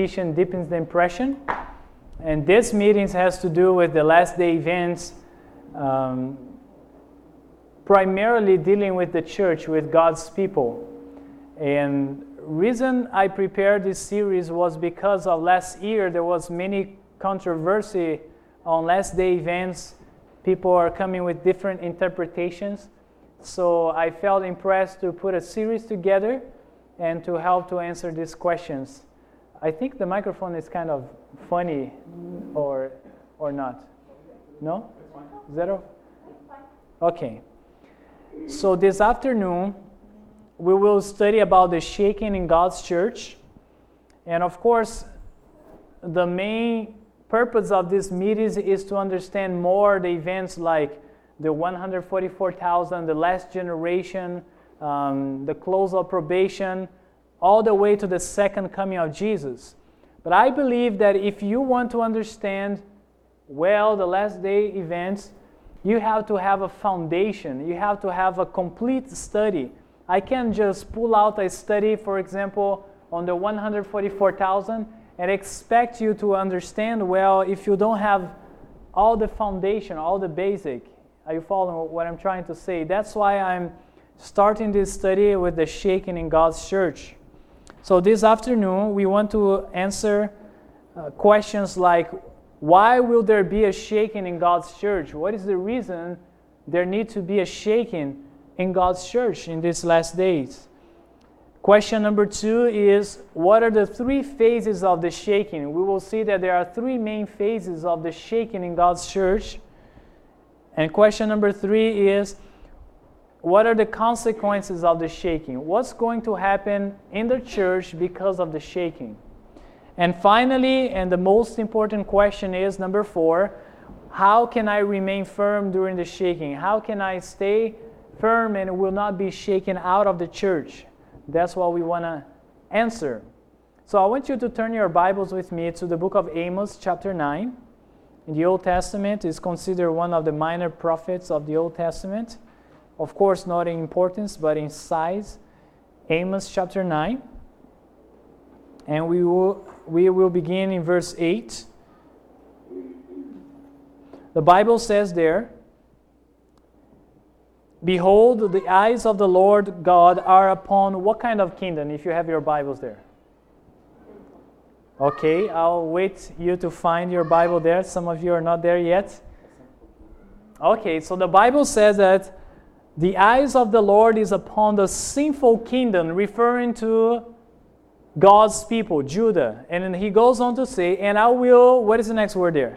deepens the impression. And this meeting has to do with the last day events, um, primarily dealing with the church, with God's people. And reason I prepared this series was because of last year there was many controversy on last day events. People are coming with different interpretations. So I felt impressed to put a series together and to help to answer these questions. I think the microphone is kind of funny or, or not. No? Zero? Okay. So this afternoon, we will study about the shaking in God's church. And of course, the main purpose of this meeting is to understand more the events like the 144,000, the last generation, um, the close of probation, all the way to the second coming of Jesus. But I believe that if you want to understand well the last day events, you have to have a foundation. You have to have a complete study. I can't just pull out a study, for example, on the 144,000 and expect you to understand well if you don't have all the foundation, all the basic. Are you following what I'm trying to say? That's why I'm starting this study with the shaking in God's church. So, this afternoon, we want to answer uh, questions like why will there be a shaking in God's church? What is the reason there need to be a shaking in God's church in these last days? Question number two is what are the three phases of the shaking? We will see that there are three main phases of the shaking in God's church. And question number three is what are the consequences of the shaking? What's going to happen in the church because of the shaking? And finally, and the most important question is number four how can I remain firm during the shaking? How can I stay firm and will not be shaken out of the church? That's what we want to answer. So I want you to turn your Bibles with me to the book of Amos, chapter 9. In the Old Testament is considered one of the minor prophets of the Old Testament. Of course, not in importance, but in size. Amos chapter 9. And we will, we will begin in verse 8. The Bible says there, Behold, the eyes of the Lord God are upon what kind of kingdom, if you have your Bibles there? Okay, I'll wait you to find your Bible there. Some of you are not there yet. Okay, so the Bible says that the eyes of the Lord is upon the sinful kingdom, referring to God's people, Judah. And then he goes on to say, and I will, what is the next word there?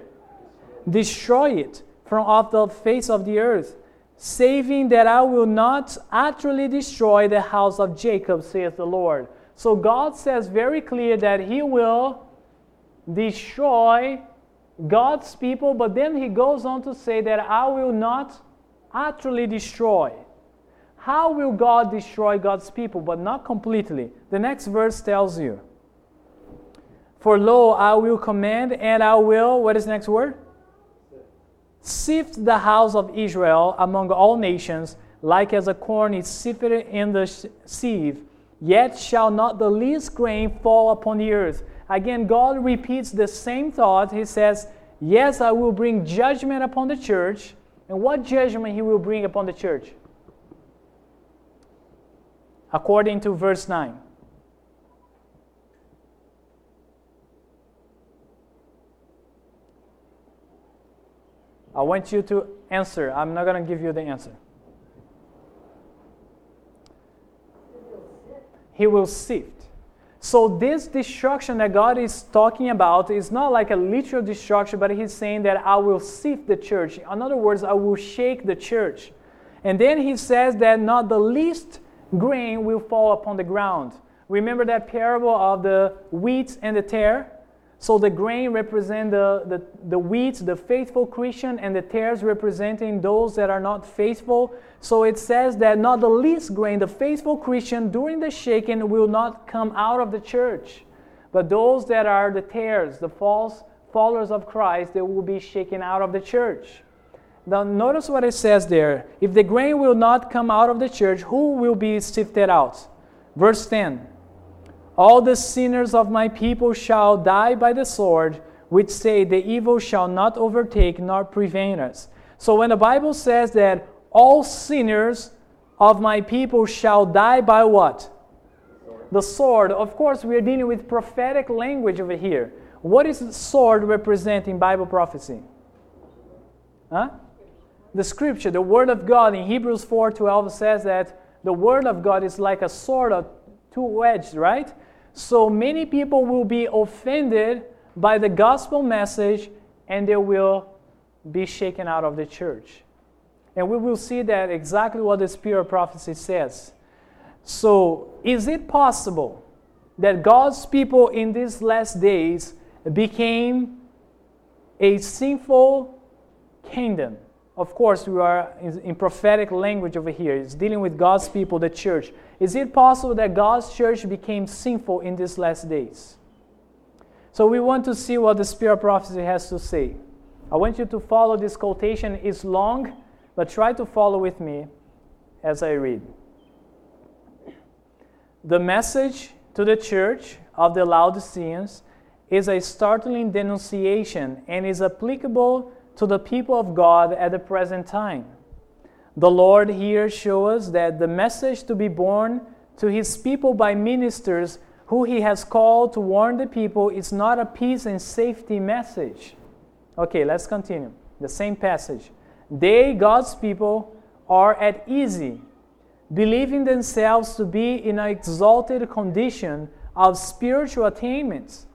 Destroy it from off the face of the earth, saving that I will not utterly destroy the house of Jacob, saith the Lord. So God says very clear that he will destroy God's people, but then he goes on to say that I will not utterly destroy. How will God destroy God's people, but not completely? The next verse tells you. For lo, I will command and I will, what is the next word? Sift the house of Israel among all nations, like as a corn is sifted in the sieve, yet shall not the least grain fall upon the earth. Again, God repeats the same thought. He says, Yes, I will bring judgment upon the church, and what judgment he will bring upon the church? According to verse 9. I want you to answer. I'm not going to give you the answer. He will sift. So, this destruction that God is talking about is not like a literal destruction, but He's saying that I will sift the church. In other words, I will shake the church. And then He says that not the least grain will fall upon the ground. Remember that parable of the wheat and the tare? So the grain represent the, the, the wheat, the faithful Christian, and the tares representing those that are not faithful. So it says that not the least grain, the faithful Christian, during the shaking will not come out of the church. But those that are the tares, the false followers of Christ, they will be shaken out of the church. Now notice what it says there. If the grain will not come out of the church, who will be sifted out? Verse 10. All the sinners of my people shall die by the sword, which say, The evil shall not overtake nor prevent us. So when the Bible says that all sinners of my people shall die by what? The sword. Of course, we are dealing with prophetic language over here. What is the sword representing Bible prophecy? Huh? The scripture, the word of God in Hebrews 4:12 says that the word of God is like a sword of two-edged, right? So many people will be offended by the gospel message and they will be shaken out of the church. And we will see that exactly what the spirit of prophecy says. So, is it possible that God's people in these last days became a sinful kingdom? Of course, we are in prophetic language over here. It's dealing with God's people, the church. Is it possible that God's church became sinful in these last days? So we want to see what the Spirit of Prophecy has to say. I want you to follow this quotation. It's long, but try to follow with me as I read. The message to the church of the Laodiceans is a startling denunciation and is applicable to the people of God at the present time. The Lord here shows us that the message to be borne to his people by ministers who he has called to warn the people is not a peace and safety message. Okay, let's continue. The same passage. They, God's people, are at ease, believing themselves to be in an exalted condition of spiritual attainments.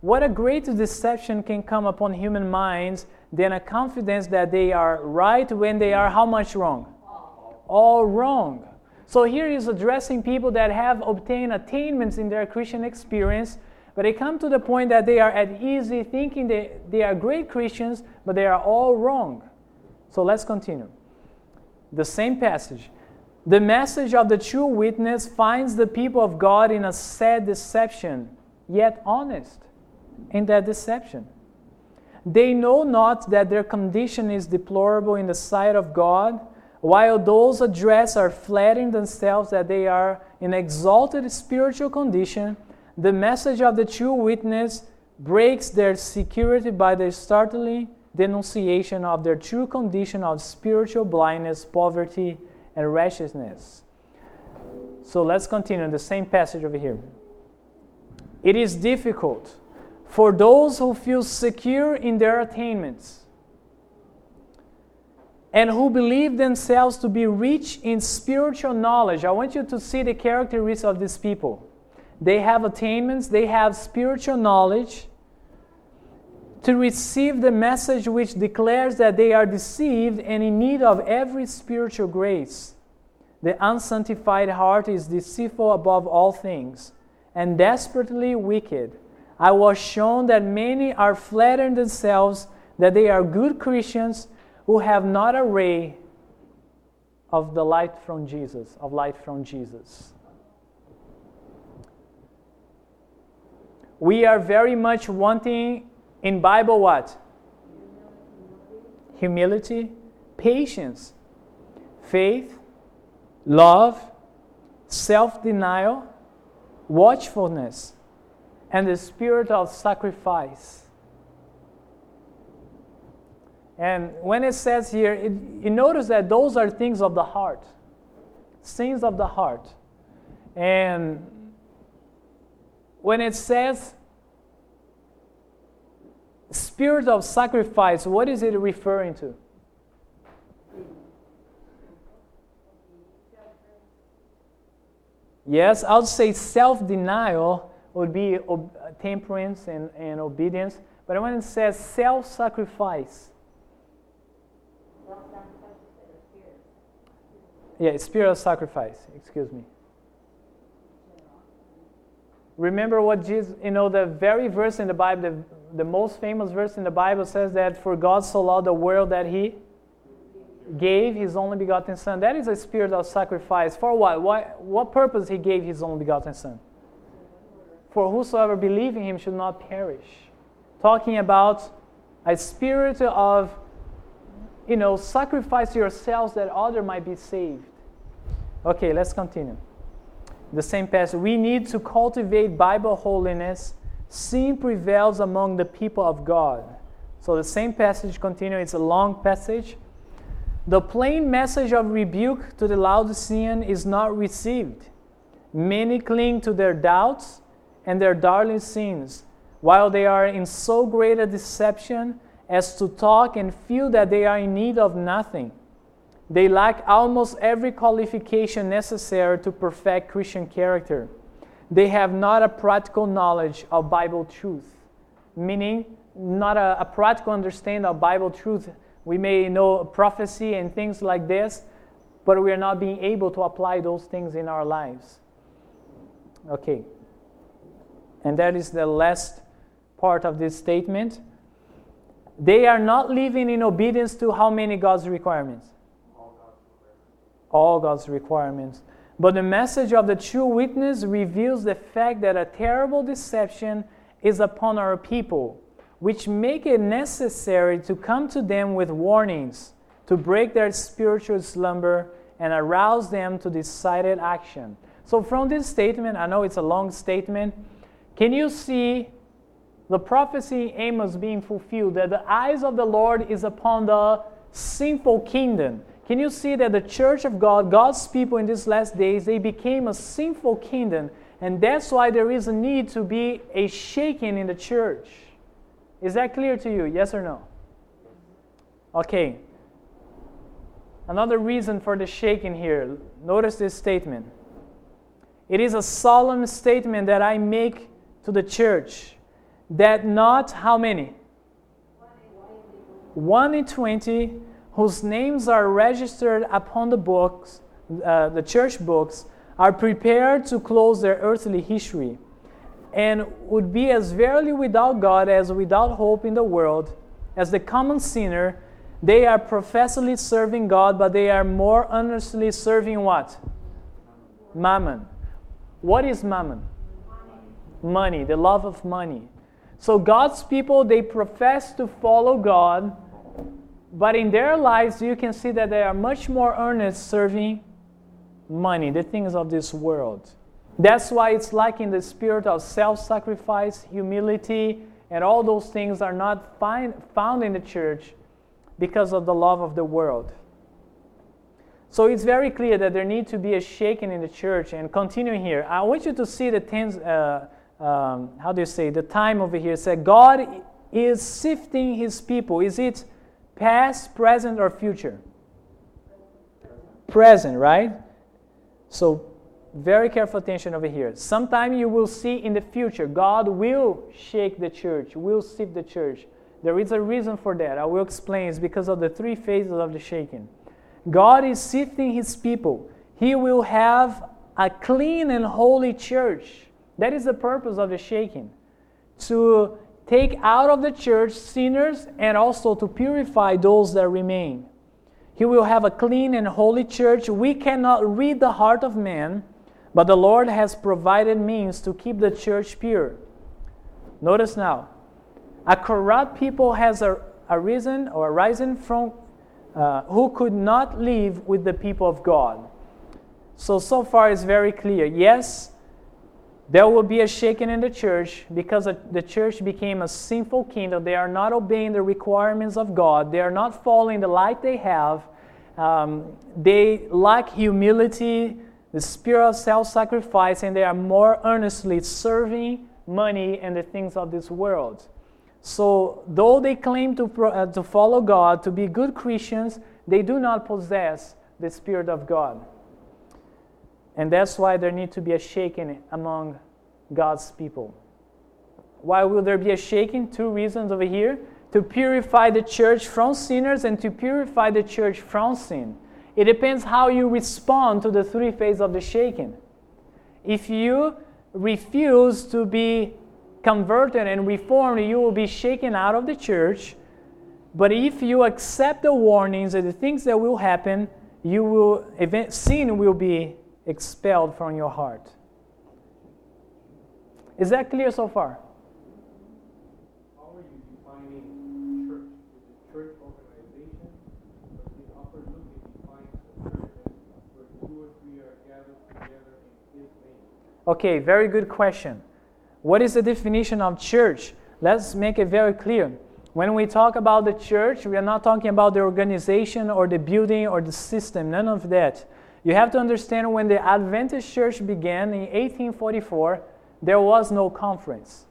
What a great deception can come upon human minds than a confidence that they are right when they are how much wrong? All wrong. So here is addressing people that have obtained attainments in their Christian experience, but they come to the point that they are at ease thinking they, they are great Christians, but they are all wrong. So let's continue. The same passage. The message of the true witness finds the people of God in a sad deception, yet honest in that deception. They know not that their condition is deplorable in the sight of God, while those addressed are flattering themselves that they are in exalted spiritual condition. The message of the true witness breaks their security by the startling denunciation of their true condition of spiritual blindness, poverty, and wretchedness. So let's continue the same passage over here. It is difficult for those who feel secure in their attainments and who believe themselves to be rich in spiritual knowledge. I want you to see the characteristics of these people. They have attainments, they have spiritual knowledge to receive the message which declares that they are deceived and in need of every spiritual grace. The unsanctified heart is deceitful above all things and desperately wicked. I was shown that many are flattering themselves that they are good Christians who have not a ray of the light from Jesus, of light from Jesus. We are very much wanting in Bible what? Humility, patience, faith, love, self-denial, watchfulness, and the spirit of sacrifice. And when it says here, it, you notice that those are things of the heart, things of the heart. And when it says spirit of sacrifice, what is it referring to? Yes, I would say self denial would be temperance and, and obedience. But when it says self sacrifice, yeah, spirit of sacrifice, excuse me. Remember what Jesus, you know, the very verse in the Bible, the most famous verse in the Bible says that for God so loved the world that he gave his only begotten Son. That is a spirit of sacrifice. For what? Why, what purpose he gave his only begotten Son? For whosoever believe in him should not perish. Talking about a spirit of, you know, sacrifice yourselves that other might be saved. Okay, let's continue. the same passage. We need to cultivate Bible holiness. Sin prevails among the people of God. So the same passage continues. It's a long passage. The plain message of rebuke to the Laodicean is not received. Many cling to their doubts and their darling sins, while they are in so great a deception as to talk and feel that they are in need of nothing. They lack almost every qualification necessary to perfect Christian character. They have not a practical knowledge of Bible truth, meaning not a, a practical understanding of Bible truth. We may know prophecy and things like this, but we are not being able to apply those things in our lives. Okay. And that is the last part of this statement. They are not living in obedience to how many God's requirements? All God's requirements. But the message of the true witness reveals the fact that a terrible deception is upon our people, which make it necessary to come to them with warnings, to break their spiritual slumber and arouse them to decided action. So, from this statement, I know it's a long statement. Can you see the prophecy Amos being fulfilled that the eyes of the Lord is upon the sinful kingdom? Can you see that the church of God, God's people in these last days, they became a sinful kingdom, and that's why there is a need to be a shaking in the church. Is that clear to you? Yes or no? Okay. Another reason for the shaking here. Notice this statement. It is a solemn statement that I make to the church that not how many? 1 in 20 whose names are registered upon the books, uh, the church books, are prepared to close their earthly history and would be as verily without God as without hope in the world. As the common sinner, they are professedly serving God, but they are more earnestly serving what? Mammon. What is mammon? Money, the love of money. So God's people, they profess to follow God, but in their lives, you can see that they are much more earnest serving money, the things of this world. That's why it's in the spirit of self sacrifice, humility, and all those things are not find, found in the church because of the love of the world. So it's very clear that there need to be a shaking in the church. And continuing here, I want you to see the tense, uh, um, how do you say, the time over here. It said, God is sifting his people. Is it past, present, or future? Present, right? So very careful attention over here. Sometime you will see in the future, God will shake the church, will sift the church. There is a reason for that. I will explain. It's because of the three phases of the shaking. God is sifting his people. He will have a clean and holy church. That is the purpose of the shaking. To take out of the church sinners and also to purify those that remain. He will have a clean and holy church. We cannot read the heart of man, but the Lord has provided means to keep the church pure. Notice now, a corrupt people has arisen or arisen from uh, who could not live with the people of God. So, so far it's very clear. Yes, there will be a shaking in the church because the church became a sinful kingdom. They are not obeying the requirements of God, they are not following the light they have. Um, they lack humility, the spirit of self sacrifice, and they are more earnestly serving money and the things of this world. So, though they claim to, uh, to follow God, to be good Christians, they do not possess the Spirit of God. And that's why there need to be a shaking among God's people. Why will there be a shaking? Two reasons over here to purify the church from sinners and to purify the church from sin. It depends how you respond to the three phases of the shaking. If you refuse to be converted and reformed, you will be shaken out of the church. But if you accept the warnings and the things that will happen, you will sin will be expelled from your heart. Is that clear so far? How are you defining church? Is it church organization? But the upper Luke defines the church where two or three are gathered together in His name. Okay, very good question. What is the definition of church? Let's make it very clear. When we talk about the church, we are not talking about the organization or the building or the system, none of that. You have to understand when the Adventist church began in 1844, there was no conference.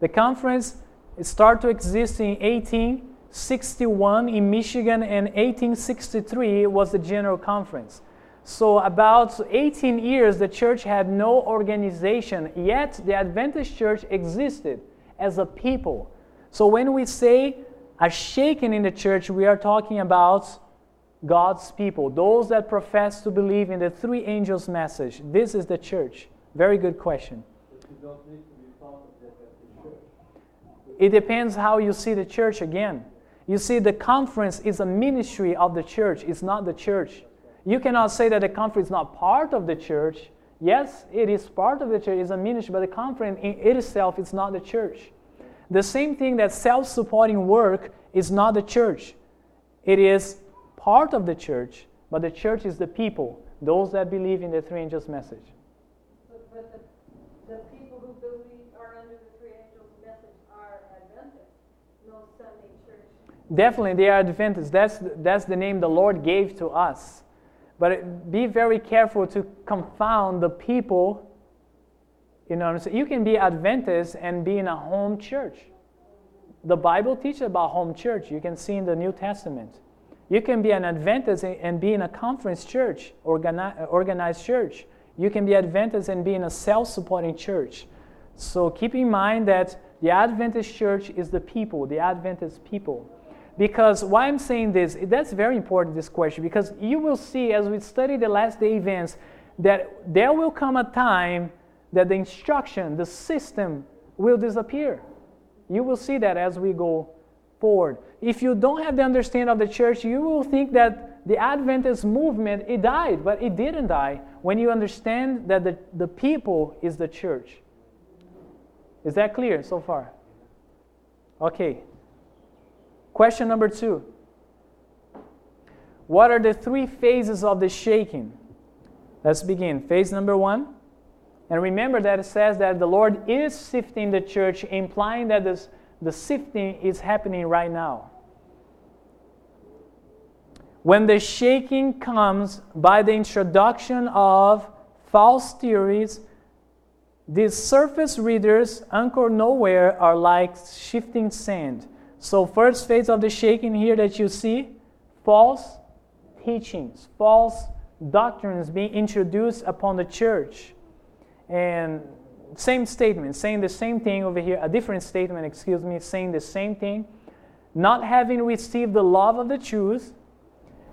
The conference started to exist in 1861 in Michigan and 1863 was the General Conference. So, about 18 years, the church had no organization, yet the Adventist church existed as a people. So, when we say a shaking in the church, we are talking about God's people, those that profess to believe in the three angels' message. This is the church. Very good question. It depends how you see the church again. You see, the conference is a ministry of the church, it's not the church. You cannot say that the conference is not part of the church. Yes, it is part of the church, it's a ministry, but the conference in itself is not the church. The same thing that self supporting work is not the church. It is part of the church, but the church is the people, those that believe in the three angels' message. But, but the, the people who believe are under the three angels' message are Adventists, no Sunday church. Definitely, they are Adventists. That's, that's the name the Lord gave to us. But be very careful to confound the people. You know, so you can be Adventist and be in a home church. The Bible teaches about home church. You can see in the New Testament. You can be an Adventist and be in a conference church, organized church. You can be Adventist and be in a self supporting church. So keep in mind that the Adventist church is the people, the Adventist people. Because why I'm saying this, that's very important, this question, because you will see as we study the last day events that there will come a time that the instruction, the system will disappear. You will see that as we go forward. If you don't have the understanding of the church, you will think that the Adventist movement, it died, but it didn't die when you understand that the, the people is the church. Is that clear so far? Okay. Question number two What are the three phases of the shaking? Let's begin. Phase number one. And remember that it says that the Lord is sifting the church, implying that this, the sifting is happening right now. When the shaking comes by the introduction of false theories, these surface readers anchored nowhere are like shifting sand. So, first phase of the shaking here that you see false teachings, false doctrines being introduced upon the church. And same statement, saying the same thing over here, a different statement, excuse me, saying the same thing. Not having received the love of the truth,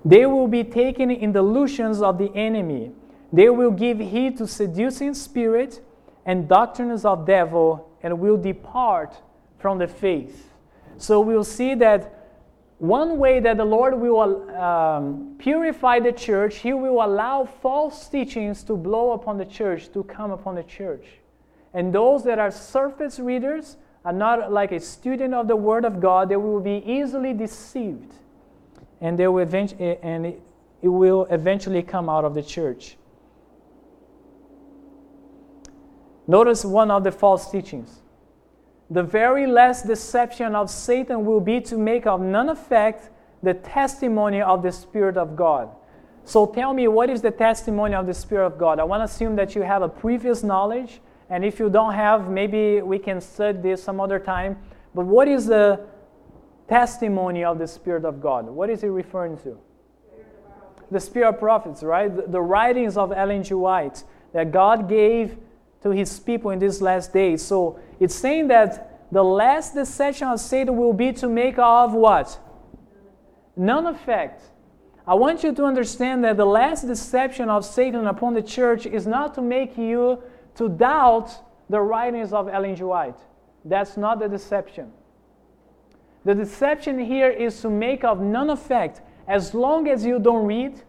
they will be taken in the illusions of the enemy. They will give heed to seducing spirit and doctrines of devil and will depart from the faith. So we'll see that one way that the Lord will um, purify the church, He will allow false teachings to blow upon the church, to come upon the church. And those that are surface readers are not like a student of the Word of God, they will be easily deceived. And, they will eventually, eh, and it, it will eventually come out of the church. Notice one of the false teachings the very last deception of Satan will be to make of none effect the testimony of the Spirit of God. So tell me, what is the testimony of the Spirit of God? I want to assume that you have a previous knowledge, and if you don't have, maybe we can study this some other time. But what is the testimony of the Spirit of God? What is he referring to? The Spirit of prophets, right? The, the writings of Ellen G. White that God gave to his people in these last days. So it's saying that the last deception of Satan will be to make of what? None effect. I want you to understand that the last deception of Satan upon the church is not to make you to doubt the writings of Ellen G. White. That's not the deception. The deception here is to make of none effect as long as you don't read,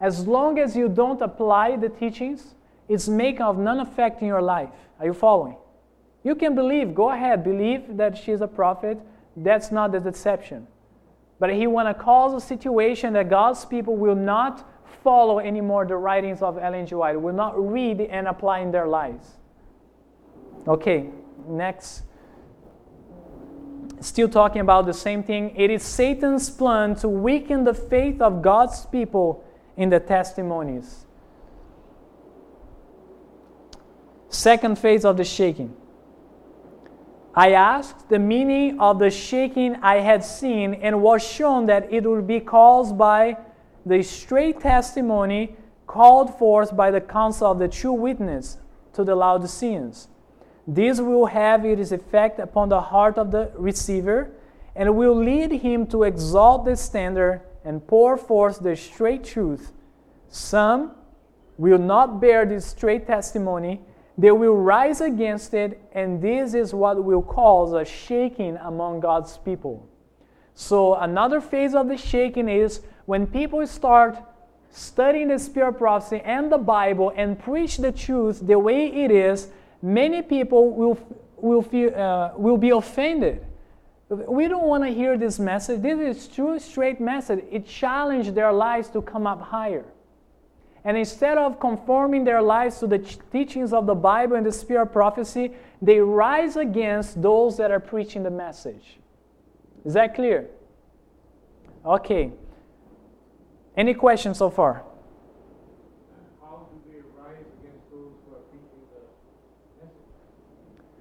as long as you don't apply the teachings, it's making of none effect in your life. Are you following? You can believe, go ahead, believe that she's a prophet. That's not the deception. But he want to cause a situation that God's people will not follow anymore the writings of Ellen G. White, will not read and apply in their lives. Okay, next. Still talking about the same thing. It is Satan's plan to weaken the faith of God's people in the testimonies. Second phase of the shaking. I asked the meaning of the shaking I had seen and was shown that it would be caused by the straight testimony called forth by the counsel of the true witness to the Laodiceans. This will have its effect upon the heart of the receiver and will lead him to exalt the standard and pour forth the straight truth. Some will not bear this straight testimony, they will rise against it, and this is what will cause a shaking among God's people. So, another phase of the shaking is when people start studying the spirit prophecy and the Bible and preach the truth the way it is, many people will, will, feel, uh, will be offended. We don't want to hear this message. This is true, straight message. It challenged their lives to come up higher. And instead of conforming their lives to the teachings of the Bible and the spirit of prophecy, they rise against those that are preaching the message. Is that clear? Okay. Any questions so far? How do they rise against those who are preaching the message?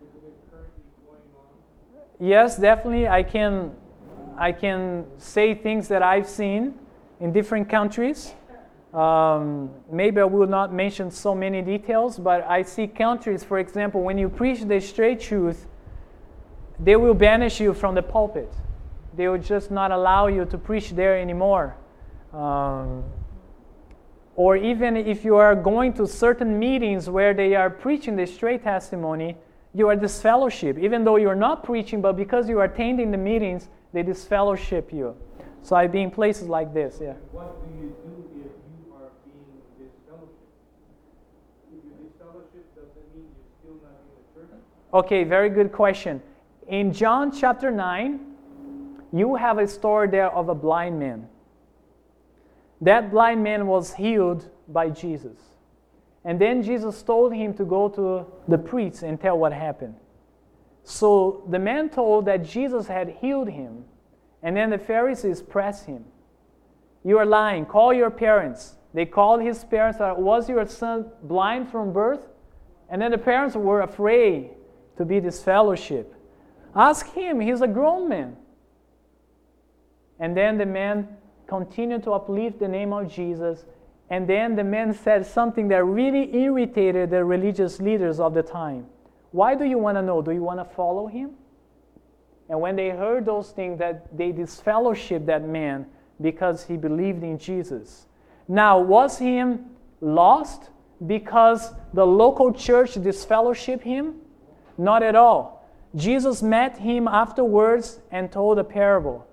Is it currently going on? Yes, definitely. I can, I can say things that I've seen in different countries. Um, maybe I will not mention so many details, but I see countries, for example, when you preach the straight truth, they will banish you from the pulpit. They will just not allow you to preach there anymore. Um, or even if you are going to certain meetings where they are preaching the straight testimony, you are disfellowship. Even though you're not preaching, but because you are attending the meetings, they disfellowship you. So I've been in places like this, yeah. What do you do if you are being disfellowshipped? If you disfellowship, does it mean you're still not in the church? Okay, very good question. In John chapter 9, you have a story there of a blind man. That blind man was healed by Jesus. And then Jesus told him to go to the priests and tell what happened. So the man told that Jesus had healed him. And then the Pharisees pressed him. You are lying. Call your parents. They called his parents. Was your son blind from birth? And then the parents were afraid to be disfellowship. Ask him. He's a grown man. And then the man continued to uplift the name of Jesus. And then the man said something that really irritated the religious leaders of the time. Why do you want to know? Do you want to follow him? And when they heard those things, that they disfellowship that man because he believed in Jesus. Now, was him lost because the local church disfellowship him? Not at all. Jesus met him afterwards and told a parable.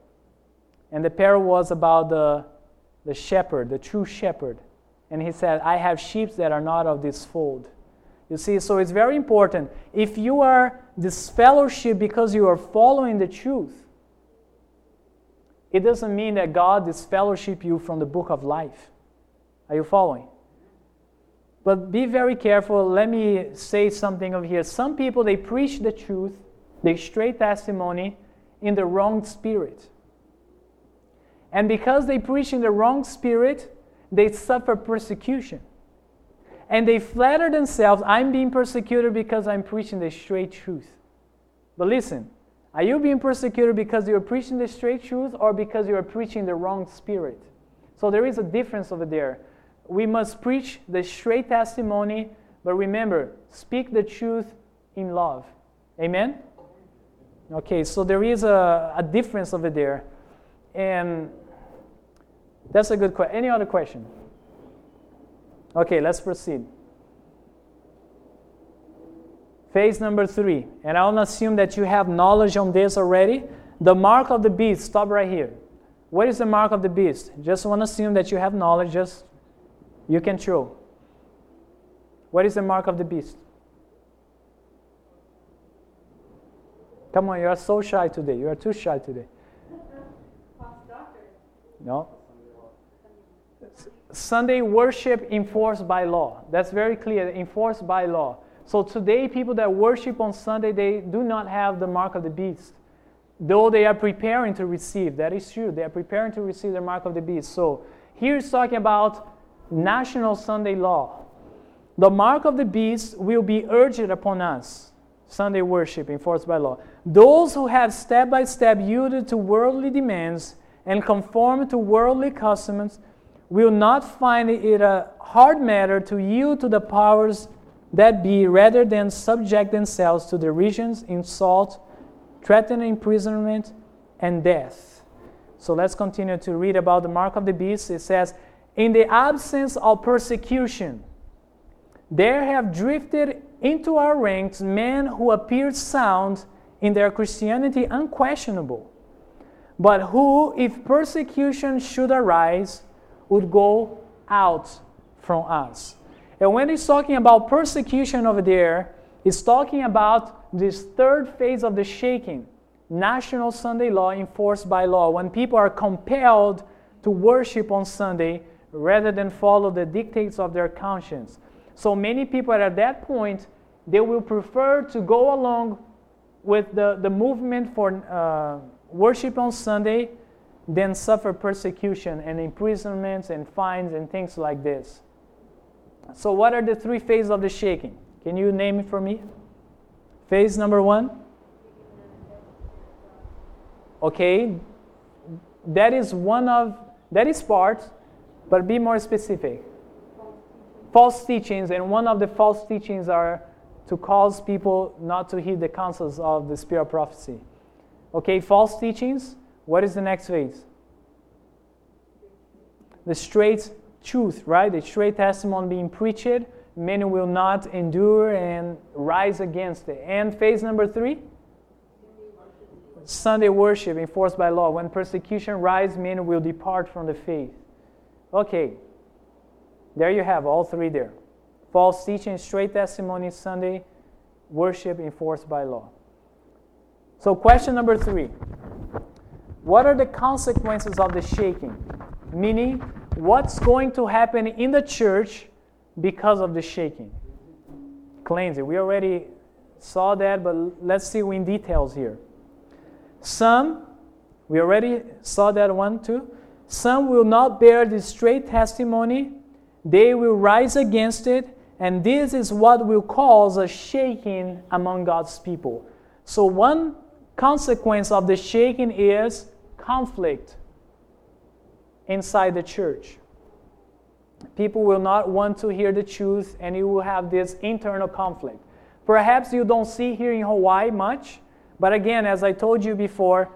And the parable was about the, the shepherd, the true shepherd. And he said, I have sheep that are not of this fold. You see, so it's very important. If you are disfellowship because you are following the truth, it doesn't mean that God disfellowship you from the book of life. Are you following? But be very careful. Let me say something over here. Some people they preach the truth, they straight testimony in the wrong spirit. And because they preach in the wrong spirit, they suffer persecution. And they flatter themselves, I'm being persecuted because I'm preaching the straight truth. But listen, are you being persecuted because you're preaching the straight truth or because you're preaching the wrong spirit? So there is a difference over there. We must preach the straight testimony, but remember, speak the truth in love. Amen? Okay, so there is a, a difference over there. And that's a good question. Any other question? Okay, let's proceed. Phase number three, and I'll assume that you have knowledge on this already. The mark of the beast, stop right here. What is the mark of the beast? Just want to assume that you have knowledge, just you can throw. What is the mark of the beast? Come on, you are so shy today. You are too shy today. No? Sunday worship enforced by law. That's very clear, enforced by law. So today, people that worship on Sunday, they do not have the mark of the beast, though they are preparing to receive. That is true. They are preparing to receive the mark of the beast. So here is talking about national Sunday law. The mark of the beast will be urged upon us. Sunday worship enforced by law. Those who have step by step yielded to worldly demands and conformed to worldly customs will not find it a hard matter to yield to the powers that be rather than subject themselves to derisions, insult, threatened imprisonment, and death. So let's continue to read about the mark of the beast. It says, In the absence of persecution, there have drifted into our ranks men who appeared sound in their Christianity unquestionable, but who, if persecution should arise, would go out from us. And when he's talking about persecution over there, he's talking about this third phase of the shaking national Sunday law enforced by law, when people are compelled to worship on Sunday rather than follow the dictates of their conscience. So many people at that point, they will prefer to go along with the, the movement for uh, worship on Sunday than suffer persecution and imprisonments and fines and things like this. So, what are the three phases of the shaking? Can you name it for me? Phase number one? Okay, that is one of, that is part, but be more specific. False teachings, and one of the false teachings are to cause people not to heed the counsels of the spirit of prophecy. Okay, false teachings. What is the next phase? The straight truth, right? The straight testimony being preached. Many will not endure and rise against it. And phase number three? Sunday worship enforced by law. When persecution rises, many will depart from the faith. Okay, there you have all three there false teaching, straight testimony, Sunday worship enforced by law. So, question number three What are the consequences of the shaking? Meaning, what's going to happen in the church because of the shaking? Cleansing. We already saw that, but let's see in details here. Some, we already saw that one too. Some will not bear the straight testimony, they will rise against it, and this is what will cause a shaking among God's people. So, one consequence of the shaking is conflict inside the church. People will not want to hear the truth, and you will have this internal conflict. Perhaps you don't see here in Hawaii much, but again, as I told you before,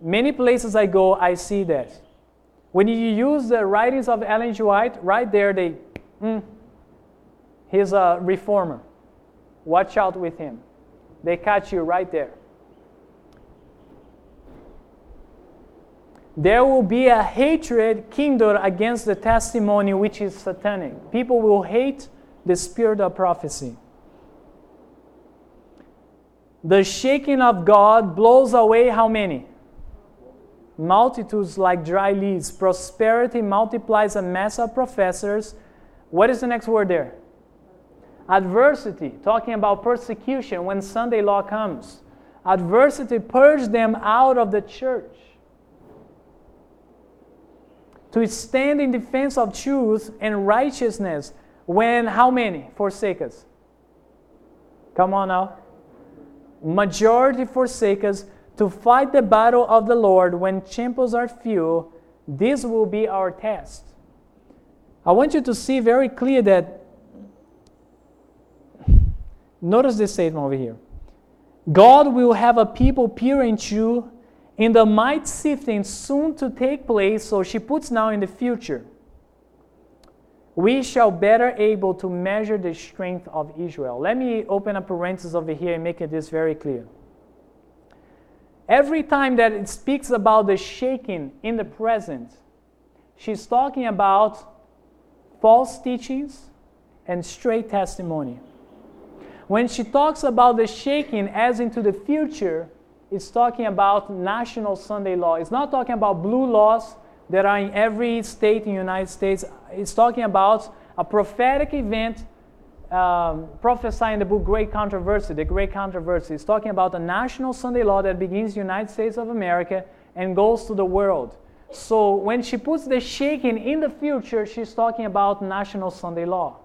many places I go, I see that. When you use the writings of Ellen G. White, right there, they, mm, he's a reformer. Watch out with him. They catch you right there. There will be a hatred kindled against the testimony which is satanic. People will hate the spirit of prophecy. The shaking of God blows away how many? Multitudes like dry leaves. Prosperity multiplies a mass of professors. What is the next word there? Adversity, talking about persecution when Sunday law comes. Adversity purges them out of the church to stand in defense of truth and righteousness when how many forsake us? Come on now. Majority forsake us to fight the battle of the Lord when champions are few. This will be our test. I want you to see very clear that. Notice this statement over here. God will have a people pure and true in the might sifting soon to take place, so she puts now in the future, we shall better able to measure the strength of Israel. Let me open a parenthesis over here and make this very clear. Every time that it speaks about the shaking in the present, she's talking about false teachings and straight testimony. When she talks about the shaking as into the future, it's talking about national Sunday law. It's not talking about blue laws that are in every state in the United States. it's talking about a prophetic event um, prophesying the book Great Controversy, the Great Controversy. It's talking about a national Sunday law that begins in the United States of America and goes to the world. So when she puts the shaking in the future, she's talking about national Sunday law.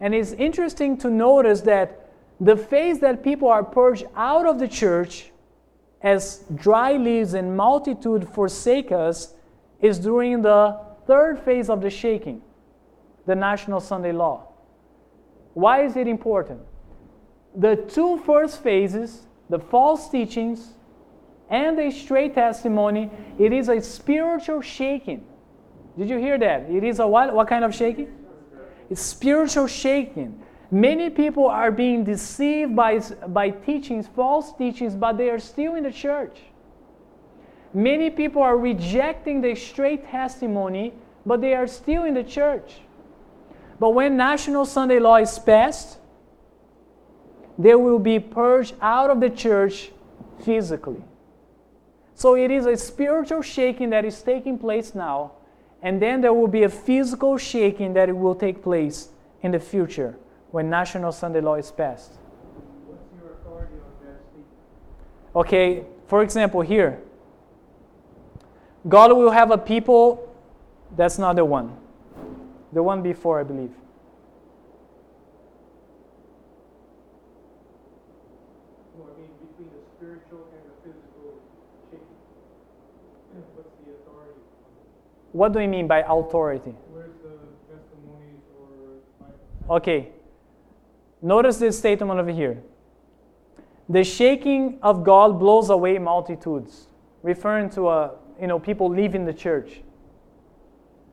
And it's interesting to notice that the phase that people are purged out of the church as dry leaves and multitude forsake us is during the third phase of the shaking, the national Sunday law. Why is it important? The two first phases, the false teachings and the straight testimony, it is a spiritual shaking. Did you hear that? It is a what? What kind of shaking? It's spiritual shaking. Many people are being deceived by, by teachings, false teachings, but they are still in the church. Many people are rejecting the straight testimony, but they are still in the church. But when National Sunday Law is passed, they will be purged out of the church physically. So it is a spiritual shaking that is taking place now and then there will be a physical shaking that will take place in the future when National Sunday Law is passed. What's your authority on that? Okay, for example, here, God will have a people, that's not the one. The one before, I believe. No, I mean between the spiritual and the physical shaking. What's the authority? What do you mean by authority? Where's the testimonies or Okay. Notice this statement over here. The shaking of God blows away multitudes, referring to uh, you know people leaving the church.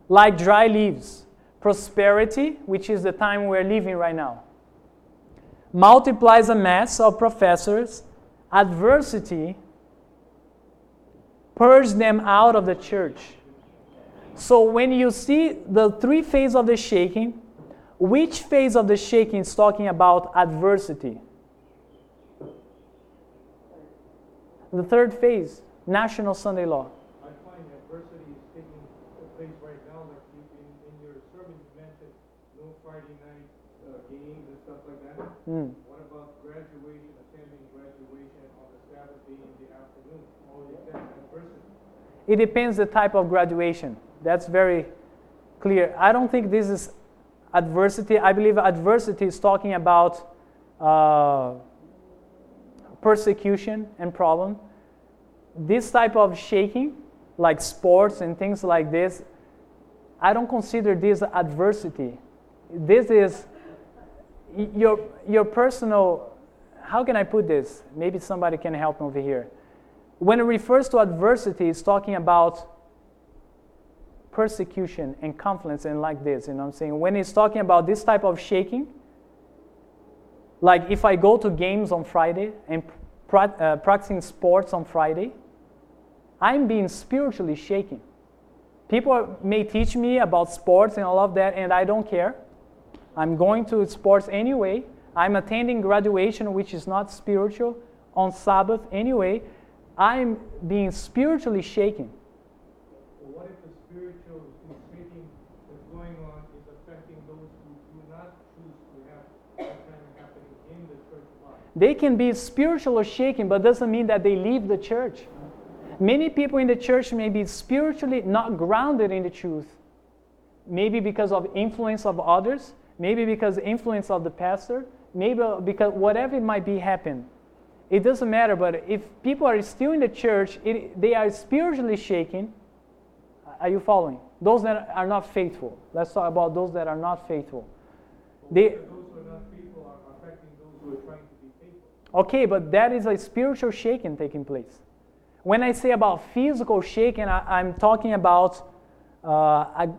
Like dry leaves, prosperity, which is the time we're living right now, multiplies a mass of professors. Adversity purge them out of the church. So when you see the three phases of the shaking, which phase of the shaking is talking about adversity? The third phase, National Sunday Law. I find adversity is taking place right now, like you, in, in your sermon, you mentioned no Friday night uh, games and stuff like that. Mm. What about graduation, attending graduation on the Sabbath day in the afternoon? All is that adversity? It depends the type of graduation. That's very clear. I don't think this is adversity. I believe adversity is talking about uh, persecution and problem. This type of shaking, like sports and things like this, I don't consider this adversity. This is your, your personal, how can I put this? Maybe somebody can help me over here. When it refers to adversity, it's talking about persecution and conflicts and like this, you know what I'm saying? When he's talking about this type of shaking, like if I go to games on Friday and pra- uh, practicing sports on Friday, I'm being spiritually shaken. People may teach me about sports and all of that, and I don't care. I'm going to sports anyway. I'm attending graduation, which is not spiritual, on Sabbath anyway. I'm being spiritually shaken. Well, what if the spiritual shaking that's going on is affecting those who do not choose to have that kind of happening in the church life? They can be spiritually shaken, but doesn't mean that they leave the church. Many people in the church may be spiritually not grounded in the truth. Maybe because of influence of others, maybe because influence of the pastor, maybe because whatever it might be happen. It doesn't matter, but if people are still in the church, it, they are spiritually shaken. Are you following? Those that are not faithful. Let's talk about those that are not faithful. They, Those who are not faithful are affecting those who are trying to be faithful. Okay, but that is a spiritual shaking taking place. When I say about physical shaking, I, am talking about uh, a,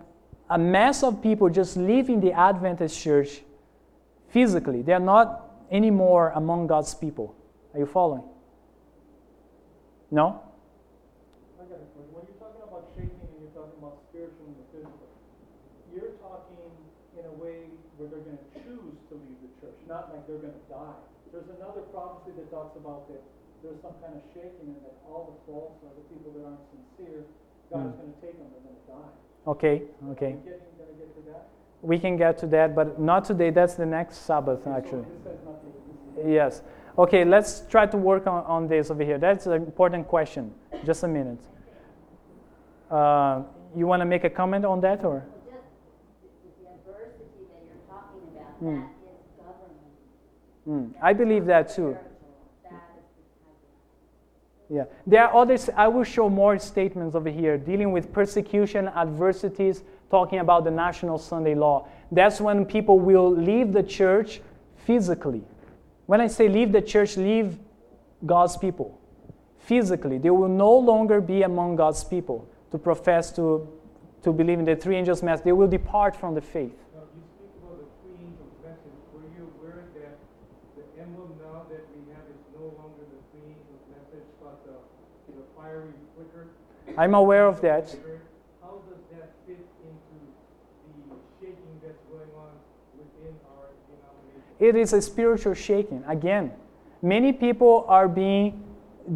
a mass of people just leaving the Adventist church physically. They're not anymore among God's people. Are you following? No? When you're talking about shaking and you're talking about spiritual and physical, you're talking in a way where they're going to choose to leave the church, not like they're going to die. There's another prophecy that talks about that there's some kind of shaking and that all the false or the people that aren't sincere, God is Hmm. going to take them, they're going to die. Okay, okay. Getting, gonna get to that? We can get to that, but not today. That's the next Sabbath, Okay, actually. This has nothing, this is- Yes. Okay, let's try to work on, on this over here. That's an important question. Just a minute. Uh, you want to make a comment on that, or? Just the- the adversity that you're talking about, Hmm. Mm, I believe that too. Yeah. There are others, I will show more statements over here dealing with persecution, adversities, talking about the National Sunday Law. That's when people will leave the church physically. When I say leave the church, leave God's people physically. They will no longer be among God's people to profess to, to believe in the three angels' message. They will depart from the faith. Now, you speak about the three angels message. Were you aware that the emblem now that we have is no longer the three angels message, but the, the fiery flicker? I'm aware of that. How does that fit into the shaking that's going on within our denomination? It is a spiritual shaking. Again, many people are being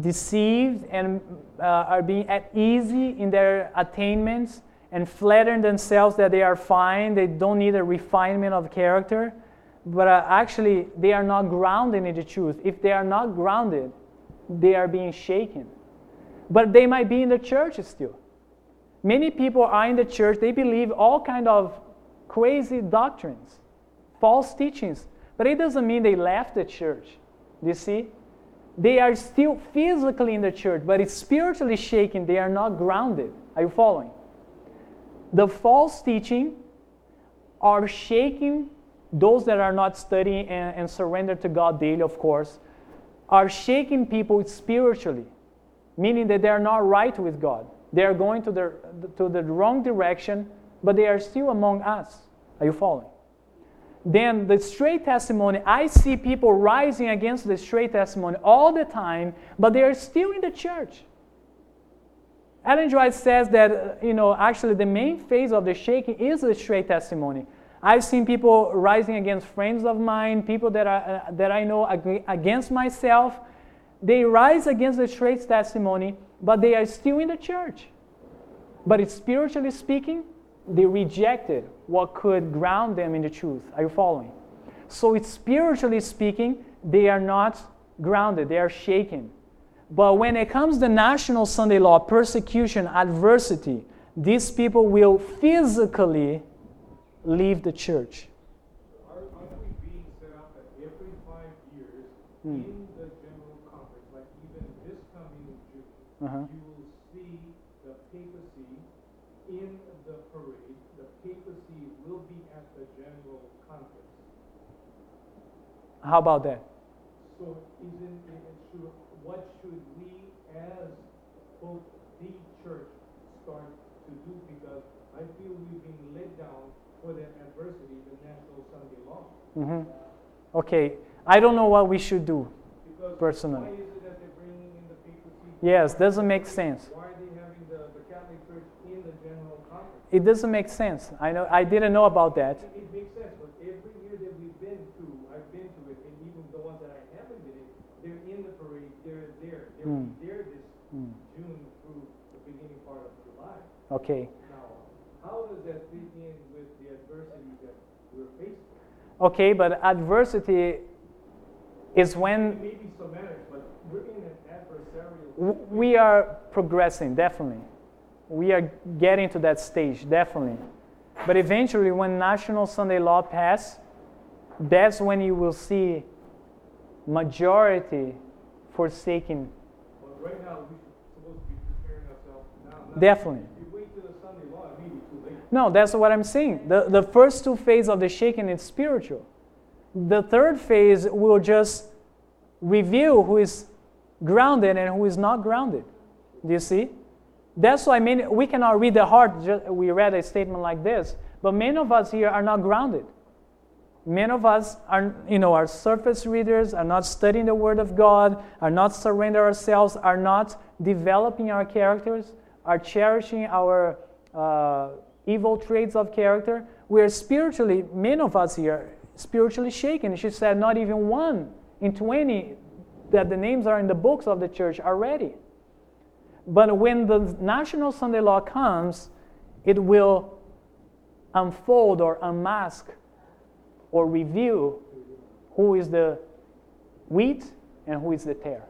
deceived and uh, are being at easy in their attainments and flattering themselves that they are fine, they don't need a refinement of character. But uh, actually, they are not grounded in the truth. If they are not grounded, they are being shaken. But they might be in the church still. Many people are in the church, they believe all kind of crazy doctrines, false teachings, but it doesn't mean they left the church. You see? They are still physically in the church, but it's spiritually shaken. They are not grounded. Are you following? The false teaching are shaking those that are not studying and, and surrender to God daily, of course, are shaking people spiritually, meaning that they are not right with God. They are going to the, to the wrong direction, but they are still among us. Are you following? Then the straight testimony, I see people rising against the straight testimony all the time, but they are still in the church. Ellen White says that, you know, actually the main phase of the shaking is the straight testimony. I've seen people rising against friends of mine, people that, are, uh, that I know ag- against myself. They rise against the straight testimony, but they are still in the church. But it's spiritually speaking, they rejected what could ground them in the truth. Are you following? So it's spiritually speaking, they are not grounded, they are shaken. But when it comes to national Sunday law, persecution, adversity, these people will physically leave the church. Are, are we being set up that every five years Hmm. in the general conference, like even this coming June, Uh-huh. you will see the papacy in the parade. The papacy will be at the general conference. How about that? So isn't it, should, what should we as both the church start to do? Because I feel we've been let down for that adversity, the National Sunday Law. hmm Okay, I don't know what we should do. Because Personally. why is it that they're bringing in the papacy? Yes, doesn't make sense. Why are they having the, the Catholic Church in the general conference? It doesn't make sense. I know I didn't know about that. It, it makes sense, but every year that we've been to, I've been to it, and even the ones that I haven't been in, they're in the parade, they're there. they're be there this Hmm. June through the beginning part of July. Okay. Now, how does that fit in with the adversity that we're facing? Okay, but adversity is when may be semantics, but we're in an adversarial. w- we are progressing, definitely. We are getting to that stage, definitely. But eventually, when National Sunday Law pass, that's when you will see majority forsaking. But right now, we're supposed to be preparing ourselves now. not- Definitely. If you wait till the Sunday law, it may be too late. No, that's what I'm saying. The, the first two phases of the shaking is spiritual. The third phase will just reveal who is grounded and who is not grounded. Do you see? That's why many, we cannot read the heart. We read a statement like this, but many of us here are not grounded. Many of us are, you know, are surface readers, are not studying the Word of God, are not surrender ourselves, are not developing our characters, are cherishing our uh, evil traits of character. We are spiritually, many of us here, spiritually shaken. She said, not even one in 20 that the names are in the books of the church already. But when the National Sunday Law comes, it will unfold or unmask or reveal who is the wheat and who is the tare.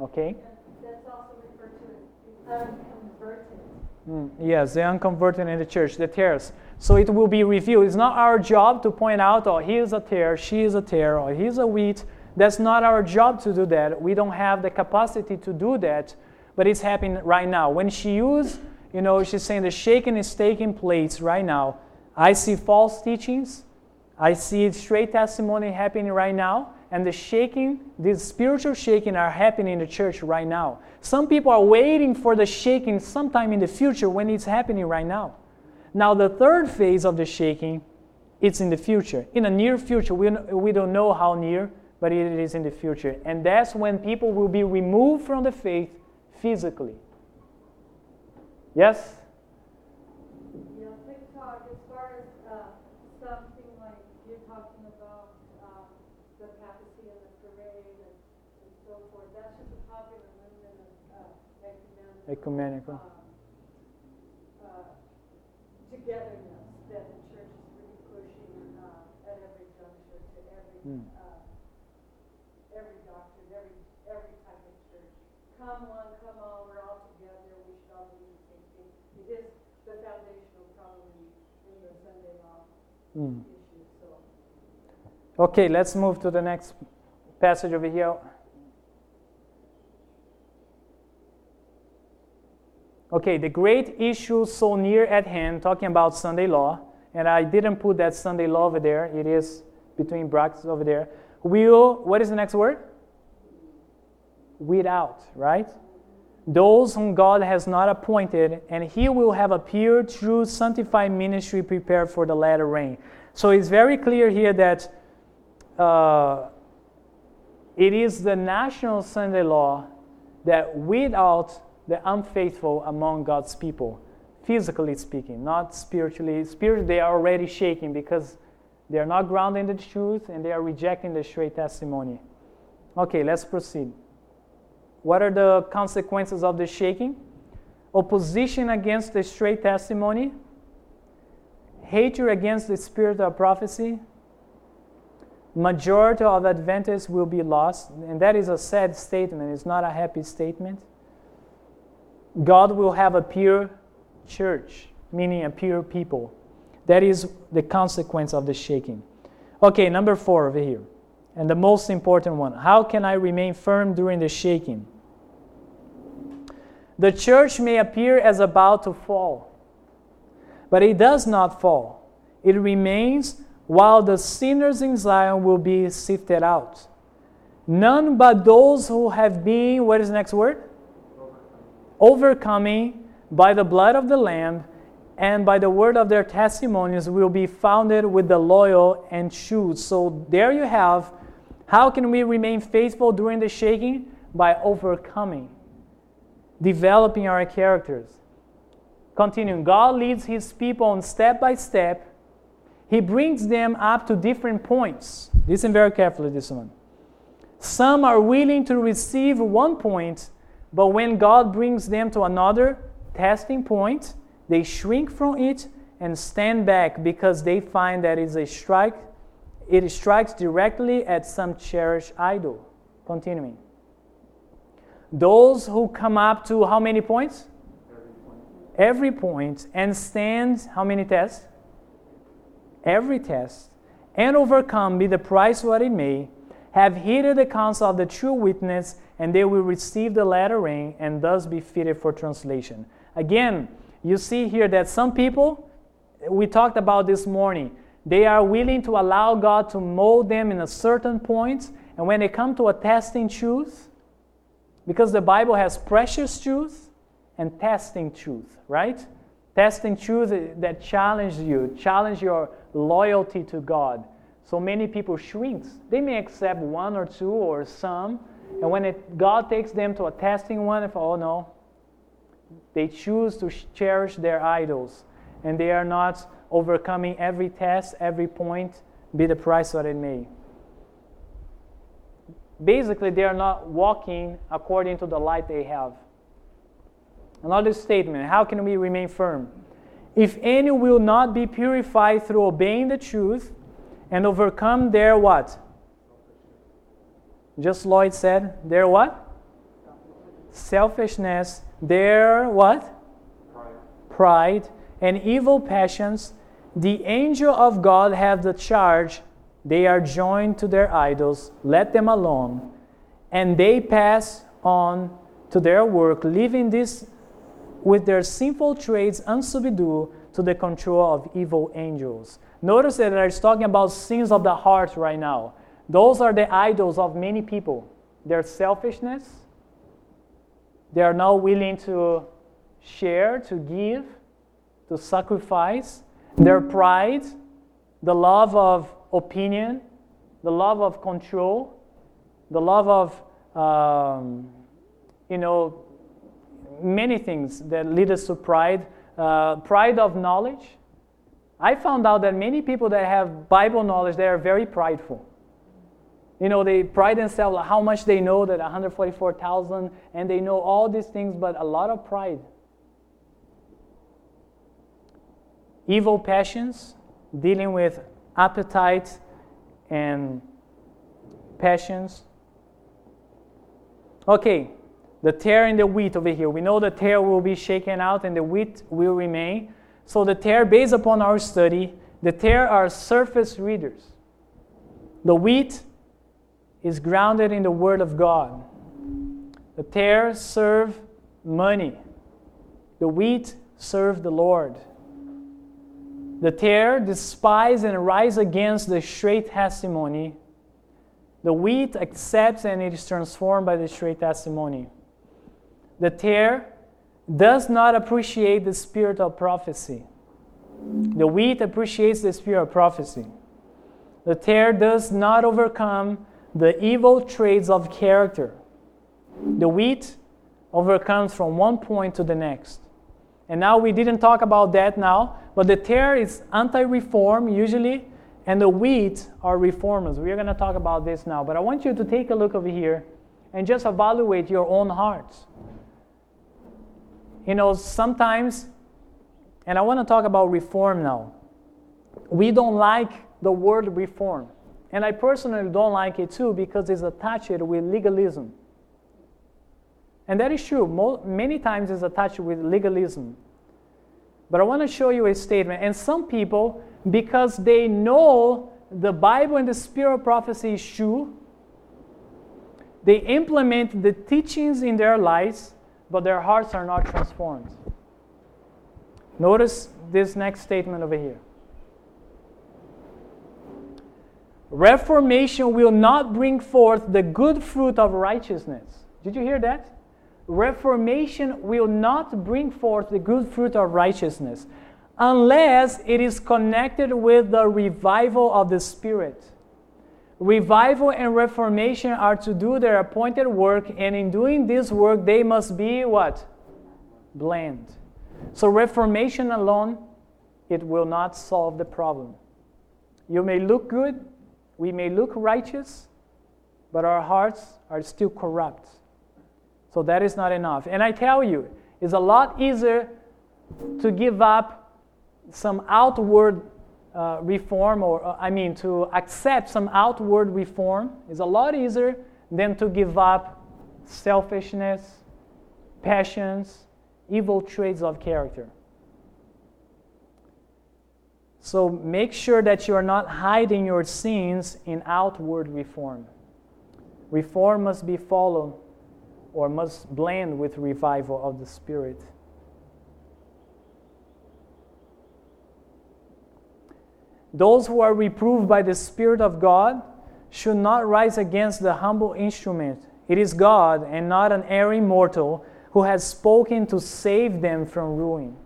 Okay? That's also referred to as unconverted. Mm, yes, the unconverted in the church, the tares. So it will be revealed. It's not our job to point out, oh, he is a tare, she is a tare, or he's a wheat. That's not our job to do that. We don't have the capacity to do that, but it's happening right now. When she used, you know, she's saying the shaking is taking place right now. I see false teachings. I see straight testimony happening right now. And the shaking, these spiritual shaking are happening in the church right now. Some people are waiting for the shaking sometime in the future when it's happening right now. Now, the third phase of the shaking, it's in the future. In the near future, we, we don't know how near, but it is in the future. And that's when people will be removed from the faith physically. Yes? Yeah, TikTok, as far as, uh, something like you're talking about, um, the papacy and the parade and, and so forth, that's just a popular movement of, uh, ecumenical. Ecumenical. uh, uh, togetherness that the church is really pushing, uh, at every juncture to every, Hmm. uh, every doctrine, every, every type of church. Come all, we're all together, we should all the same thing. It is the foundational problem in the Sunday law Mm. issue, so. Okay, let's move to the next passage over here. Okay, the great issue so near at hand, talking about Sunday law, and I didn't put that Sunday law over there, it is between brackets over there. Will, what is the next word? Weed out, right? Those whom God has not appointed, and he will have appeared through sanctified ministry prepared for the latter rain. So it's very clear here that uh, it is the national Sunday law that weed out the unfaithful among God's people, physically speaking, not spiritually. Spiritually, they are already shaking because they are not grounded in the truth and they are rejecting the straight testimony. Okay, let's proceed. What are the consequences of the shaking? Opposition against the straight testimony, hatred against the spirit of prophecy, majority of Adventists will be lost, and that is a sad statement. It's not a happy statement. God will have a pure church, meaning a pure people. That is the consequence of the shaking. Okay, number four over here, and the most important one. How can I remain firm during the shaking? The church may appear as about to fall, but it does not fall. It remains while the sinners in Zion will be sifted out. None but those who have been, what is the next word? Overcoming by the blood of the Lamb and by the word of their testimonies will be founded with the loyal and true. So there you have. How can we remain faithful during the shaking? By overcoming, developing our characters. Continuing, God leads his people on step by step he brings them up to different points. Listen very carefully, this one. Some are willing to receive one point, but when God brings them to another testing point, they shrink from it and stand back because they find that it's a strike, it strikes directly at some cherished idol. Continuing. Those who come up to how many points? Every point and stand how many tests? every test, and overcome, be the price what it may, have heeded the counsel of the true witness, and they will receive the latter rain, and thus be fitted for translation. Again, you see here that some people, we talked about this morning, they are willing to allow God to mold them in a certain point, and when they come to a testing truth, because the Bible has precious truth and testing truth, right? Testing truth that challenge you, challenge your loyalty to God. So many people shrinks. They may accept one or two or some, and when it, God takes them to a testing one, if oh no, they choose to cherish their idols, and they are not overcoming every test, every point, be the price what it may. Basically, they are not walking according to the light they have. Another statement how can we remain firm? if any will not be purified through obeying the truth and overcome their what? Just Lloyd said, their what? Selfishness, their what? Pride. Pride and evil passions, the angel of God have the charge. They are joined to their idols. Let them alone. And they pass on to their work, leaving this with their sinful traits unsubdued to the control of evil angels. Notice that it's talking about sins of the heart right now. Those are the idols of many people. Their selfishness, they are not willing to share, to give, to sacrifice. Their pride, the love of opinion, the love of control, the love of, um, you know, many things that lead us to pride. Uh, pride of knowledge. I found out that many people that have Bible knowledge, they are very prideful. You know, they pride themselves how much they know that 144,000 and they know all these things, but a lot of pride. Evil passions, dealing with appetite and passions. Okay, the tare and the wheat over here. We know the tare will be shaken out and the wheat will remain. So the tare, based upon our study, the tare are surface readers. The wheat is grounded in the Word of God. The tares serve money. The wheat serve the Lord. The tare despise and rise against the straight testimony. The wheat accepts and it is transformed by the straight testimony. The tare does not appreciate the spirit of prophecy. The wheat appreciates the spirit of prophecy. The tare does not overcome the evil traits of character. The wheat overcomes from one point to the next. And now we didn't talk about that now, but the tare is anti reform usually, and the wheat are reformers. We're going to talk about this now, but I want you to take a look over here and just evaluate your own hearts you know, sometimes, and I want to talk about reform now. We don't like the word reform. And I personally don't like it too because it's attached with legalism. And that is true. many times it's attached with legalism. But I want to show you a statement. And some people, because they know the Bible and the spirit of prophecy is true, they implement the teachings in their lives but their hearts are not transformed. Notice this next statement over here. Reformation will not bring forth the good fruit of righteousness. Did you hear that? Reformation will not bring forth the good fruit of righteousness unless it is connected with the revival of the Spirit. Revival and reformation are to do their appointed work, and in doing this work, they must be what? Blend. So, reformation alone, it will not solve the problem. You may look good, we may look righteous, but our hearts are still corrupt. So, that is not enough. And I tell you, it's a lot easier to give up some outward uh, reform, or uh, I mean, to accept some outward reform is a lot easier than to give up selfishness, passions, evil traits of character. So make sure that you are not hiding your sins in outward reform. Reform must be followed or must blend with revival of the Spirit. Those who are reproved by the Spirit of God should not rise against the humble instrument. It is God and not an erring mortal who has spoken to save them from ruin.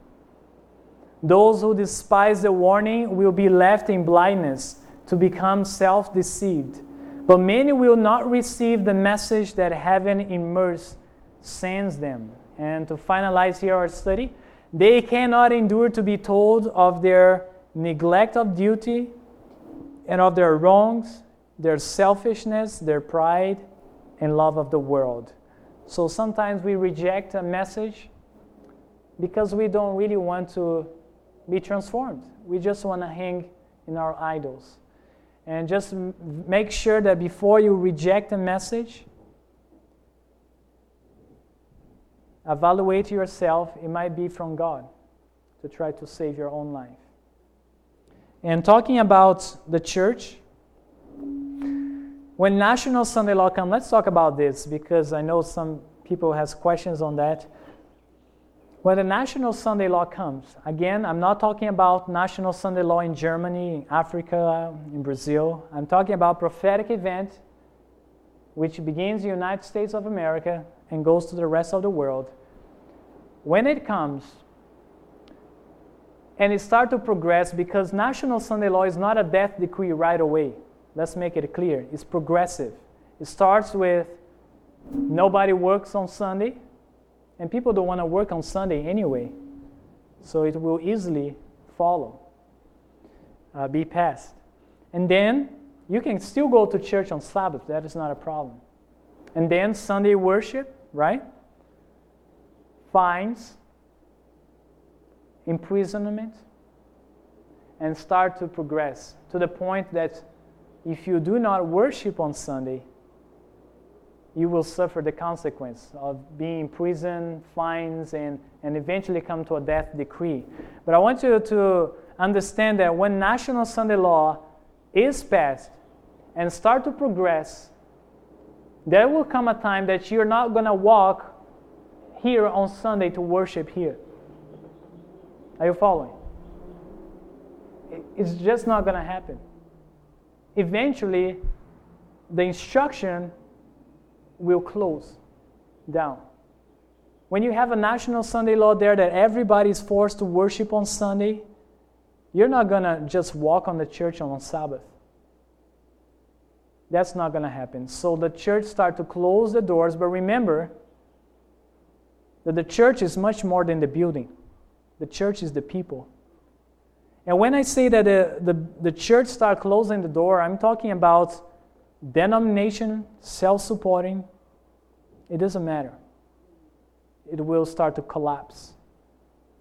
Those who despise the warning will be left in blindness to become self deceived. But many will not receive the message that heaven immersed sends them. And to finalize here our study, they cannot endure to be told of their neglect of duty and of their wrongs, their selfishness, their pride, and love of the world. So sometimes we reject a message because we don't really want to be transformed. We just want to hang in our idols. And just m- make sure that before you reject a message, evaluate yourself. It might be from God to try to save your own life. And talking about the church, when National Sunday Law comes, let's talk about this because I know some people has questions on that. When the National Sunday Law comes, again, I'm not talking about National Sunday Law in Germany, in Africa, in Brazil. I'm talking about prophetic event which begins in the United States of America and goes to the rest of the world. When it comes, and it starts to progress because National Sunday Law is not a death decree right away. Let's make it clear. It's progressive. It starts with nobody works on Sunday, and people don't want to work on Sunday anyway. So it will easily follow, uh, be passed. And then you can still go to church on Sabbath, that is not a problem. And then Sunday worship, right? Fines, imprisonment, and start to progress to the point that if you do not worship on Sunday, you will suffer the consequence of being in prison, fines, and, and eventually come to a death decree. But I want you to understand that when National Sunday Law is passed and start to progress, there will come a time that you're not going to walk here on Sunday to worship here. Are you following? It's just not going to happen. Eventually, the instruction will close down. When you have a national Sunday law there that everybody is forced to worship on Sunday, you're not going to just walk on the church on Sabbath. That's not going to happen. So the church start to close the doors, but remember that the church is much more than the building. The church is the people. And when I say that the, the, the church start closing the door, I'm talking about denomination, self-supporting. It doesn't matter. It will start to collapse.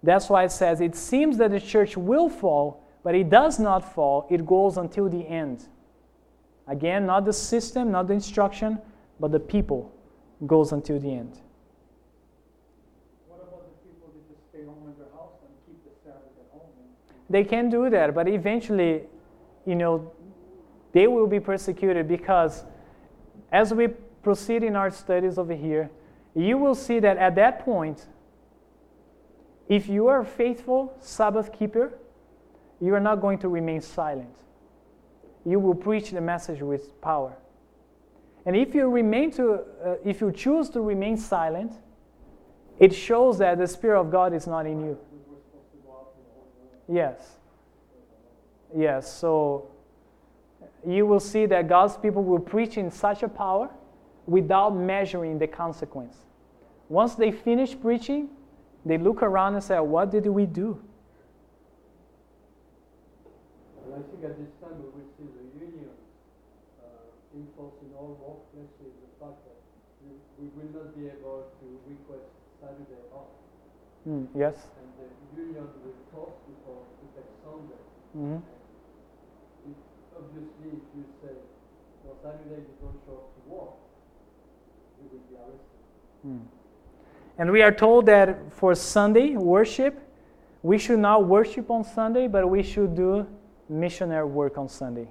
That's why it says it seems that the church will fall, but it does not fall. It goes until the end. Again, not the system, not the instruction, but the people goes until the end. What about the people that just stay home in their house and keep the Sabbath at home? They can do that, but eventually, you know, they will be persecuted because as we proceed in our studies over here, you will see that at that point, if you are a faithful Sabbath keeper, you are not going to remain silent. You will preach the message with power. And if you remain to, uh, if you choose to remain silent, it shows that the Spirit of God is not in you. Yes. Yes. So you will see that God's people will preach in such a power without measuring the consequence. Once they finish preaching, they look around and say, What did we do? And I think at this time we will see the union uh, impulse in all workplaces, the fact that we, we will not be able to request Saturday off. Mm, yes. And the union will force people to take Sunday. hmm If, obviously, if you say, well, Saturday you don't show up to work, you will be arrested. Mm. And we are told that for Sunday worship, we should not worship on Sunday, but we should do missionary work on Sunday.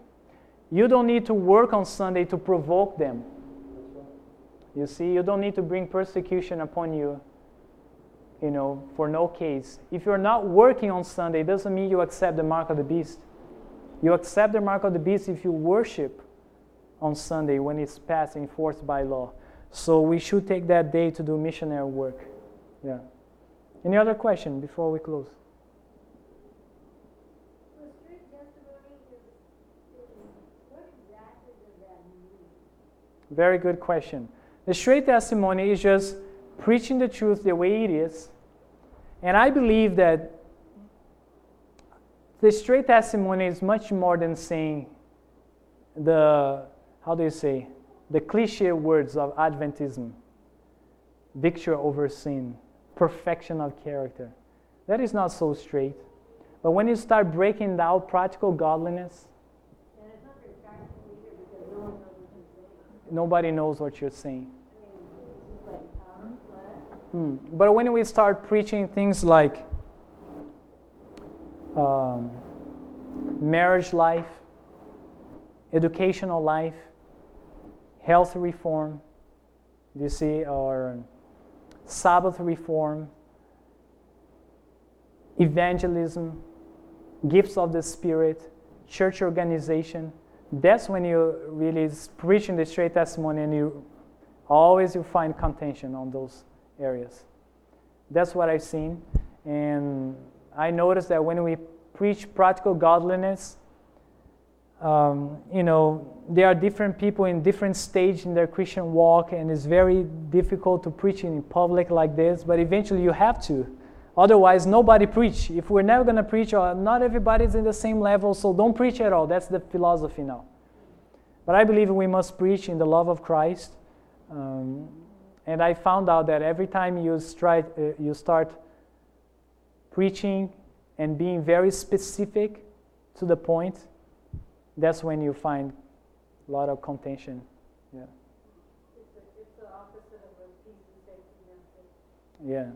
You don't need to work on Sunday to provoke them. You see, you don't need to bring persecution upon you, you know, for no case. If you're not working on Sunday, it doesn't mean you accept the mark of the beast. You accept the mark of the beast if you worship on Sunday when it's passed enforced by law. So we should take that day to do missionary work. Yeah. Any other question before we close? Very good question. The straight testimony is just preaching the truth the way it is. And I believe that the straight testimony is much more than saying the, how do you say, the cliche words of Adventism victory over sin, perfection of character. That is not so straight. But when you start breaking down practical godliness, nobody knows what you're saying. Hmm. But when we start preaching things like um, marriage life, educational life, health reform, you see, or Sabbath reform, evangelism, gifts of the Spirit, church organization, that's when you really preaching the straight testimony and you always you find contention on those areas. That's what I've seen. And I noticed that when we preach practical godliness, um, you know, there are different people in different stage in their Christian walk, and it's very difficult to preach in public like this. But eventually, you have to. Otherwise, nobody preach. If we're never going to preach, or not everybody's in the same level, so don't preach at all. That's the philosophy now. But I believe we must preach in the love of Christ. Um, and I found out that every time you, stri- uh, you start preaching and being very specific to the point, that's when you find a lot of contention. Yeah. Yeah.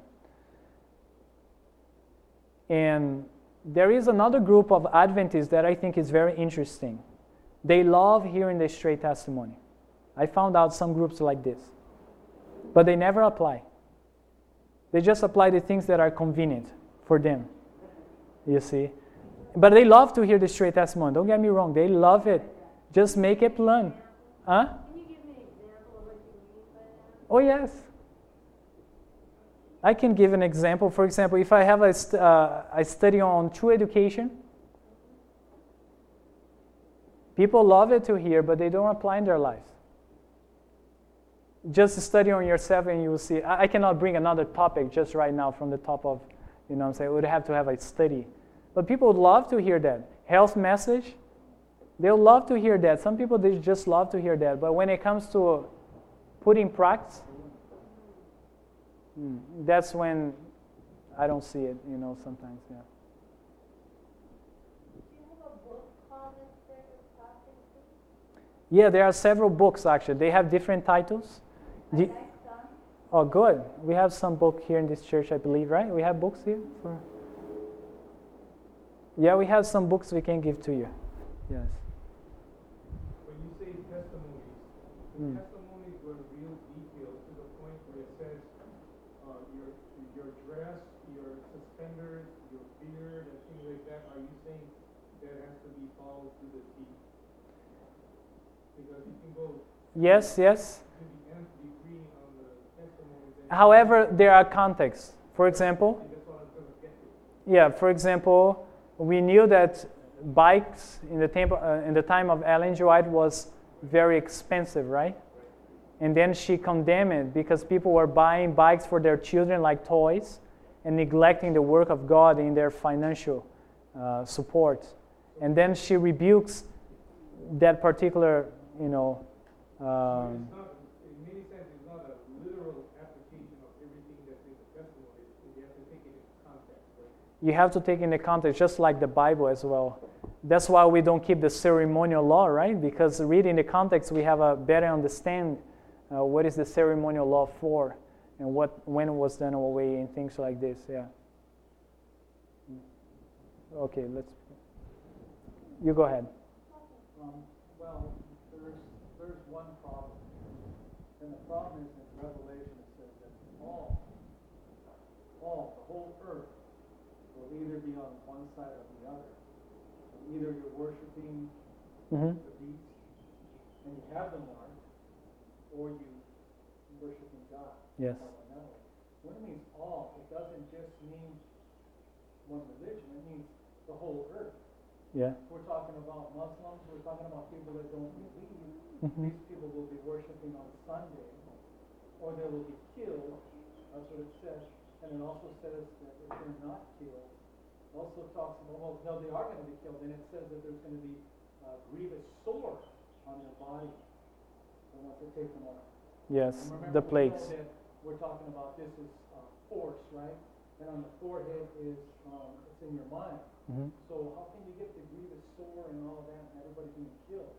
And there is another group of Adventists that I think is very interesting. They love hearing the straight testimony. I found out some groups like this, but they never apply. They just apply the things that are convenient for them. You see? But they love to hear the straight testimony. Don't get me wrong, they love it. Just make it plain. Huh? Can you give me an example of what you mean by that? Oh, yes. I can give an example. For example, if I have a, st- uh, a study on true education, people love it to hear, but they don't apply in their lives. Just study on yourself and you will see. I, I cannot bring another topic just right now from the top of, you know what I'm saying? We would have to have a study. But people would love to hear that. Health message, they'll love to hear that. Some people, they just love to hear that. But when it comes to putting practice, Mm, That's when I don't see it, you know, sometimes, yeah. Yeah, there are several books actually. They have different titles. Oh, good. We have some book here in this church, I believe, right? We have books here for. Yeah, we have some books we can give to you. Yes. When you say testimonies, the Mm. testimonies were real detailed to the point where it says, uh, your, your dress, your suspenders, your beard, and things like that, are you saying that has to be followed to the T? Because you can go Yes, yes. to the nth degree on the testimonies. and- However, there are contexts. For example. Yeah, for example, we knew that bikes in the, uh, in the time of Ellen G. White was very expensive, right? And then she condemned it because people were buying bikes for their children like toys and neglecting the work of God in their financial uh, support. And then she rebukes that particular, you know, um, it's not, in many sense, it's not a literal application of everything that's in the testimony. You have to take it in context, right? You have to take into context just like the bible as well. That's why we don't keep the ceremonial law right? Because reading the context we have a better understand uh, what is the ceremonial law for and what when it was done away and things like this yeah. Okay let's you go ahead. Um, well, there's, there's one problem. And the problem is in Revelation, it says that all, all, the whole earth will either be on one side or the other. Either you're worshiping hmm the beast and you have the mark, or you're worshiping God. yes. When it means all, it doesn't just mean one religion, it means the whole earth. yeah We're talking about Muslims, we're talking about people that don't believe. hmm These people will be worshiping on Sunday, or they will be killed, that's what it says. And it also says that if they're not killed, also talks about, well, no, they are gonna be killed, and it says that there's gonna be uh, grievous sore on their body, once they take them off. yes the plagues We're talking about this is uh, force, right? and on the forehead is, um, it's in your mind. Mhm. So how can you get the grievous sore and all of that, and everybody being killed?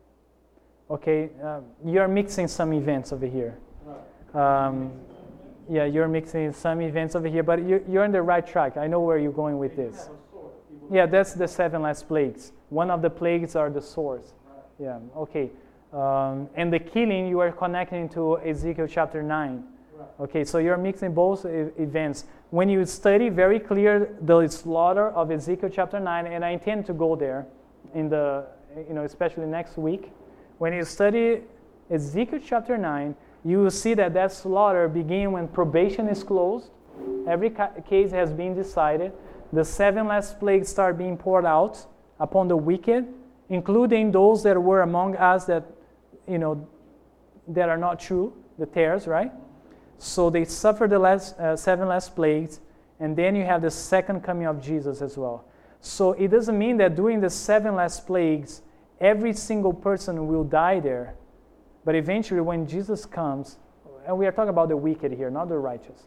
Okay, uh, you're mixing some events over here. Right. Um, yeah, you're mixing some events over here, but you're, you're on the right track. I know where you're going with this. have a sword. People- Yeah, that's the seven last plagues. One of the plagues are the swords. Yeah, okay. Um, and the killing, you are connecting to Ezekiel chapter 9. Okay, so you're mixing both events. When you study very clear the slaughter of Ezekiel chapter 9, and I intend to go there in the, you know, especially next week. When you study Ezekiel chapter 9, you will see that that slaughter begin when probation is closed. Every ca- case has been decided. The seven last plagues start being poured out upon the wicked, including those that were among us that, you know, that are not true, the tares, right? So they suffer the last, uh, seven last plagues, and then you have the second coming of Jesus as well. So it doesn't mean that during the seven last plagues, every single person will die there. But eventually, when Jesus comes, and we are talking about the wicked here, not the righteous.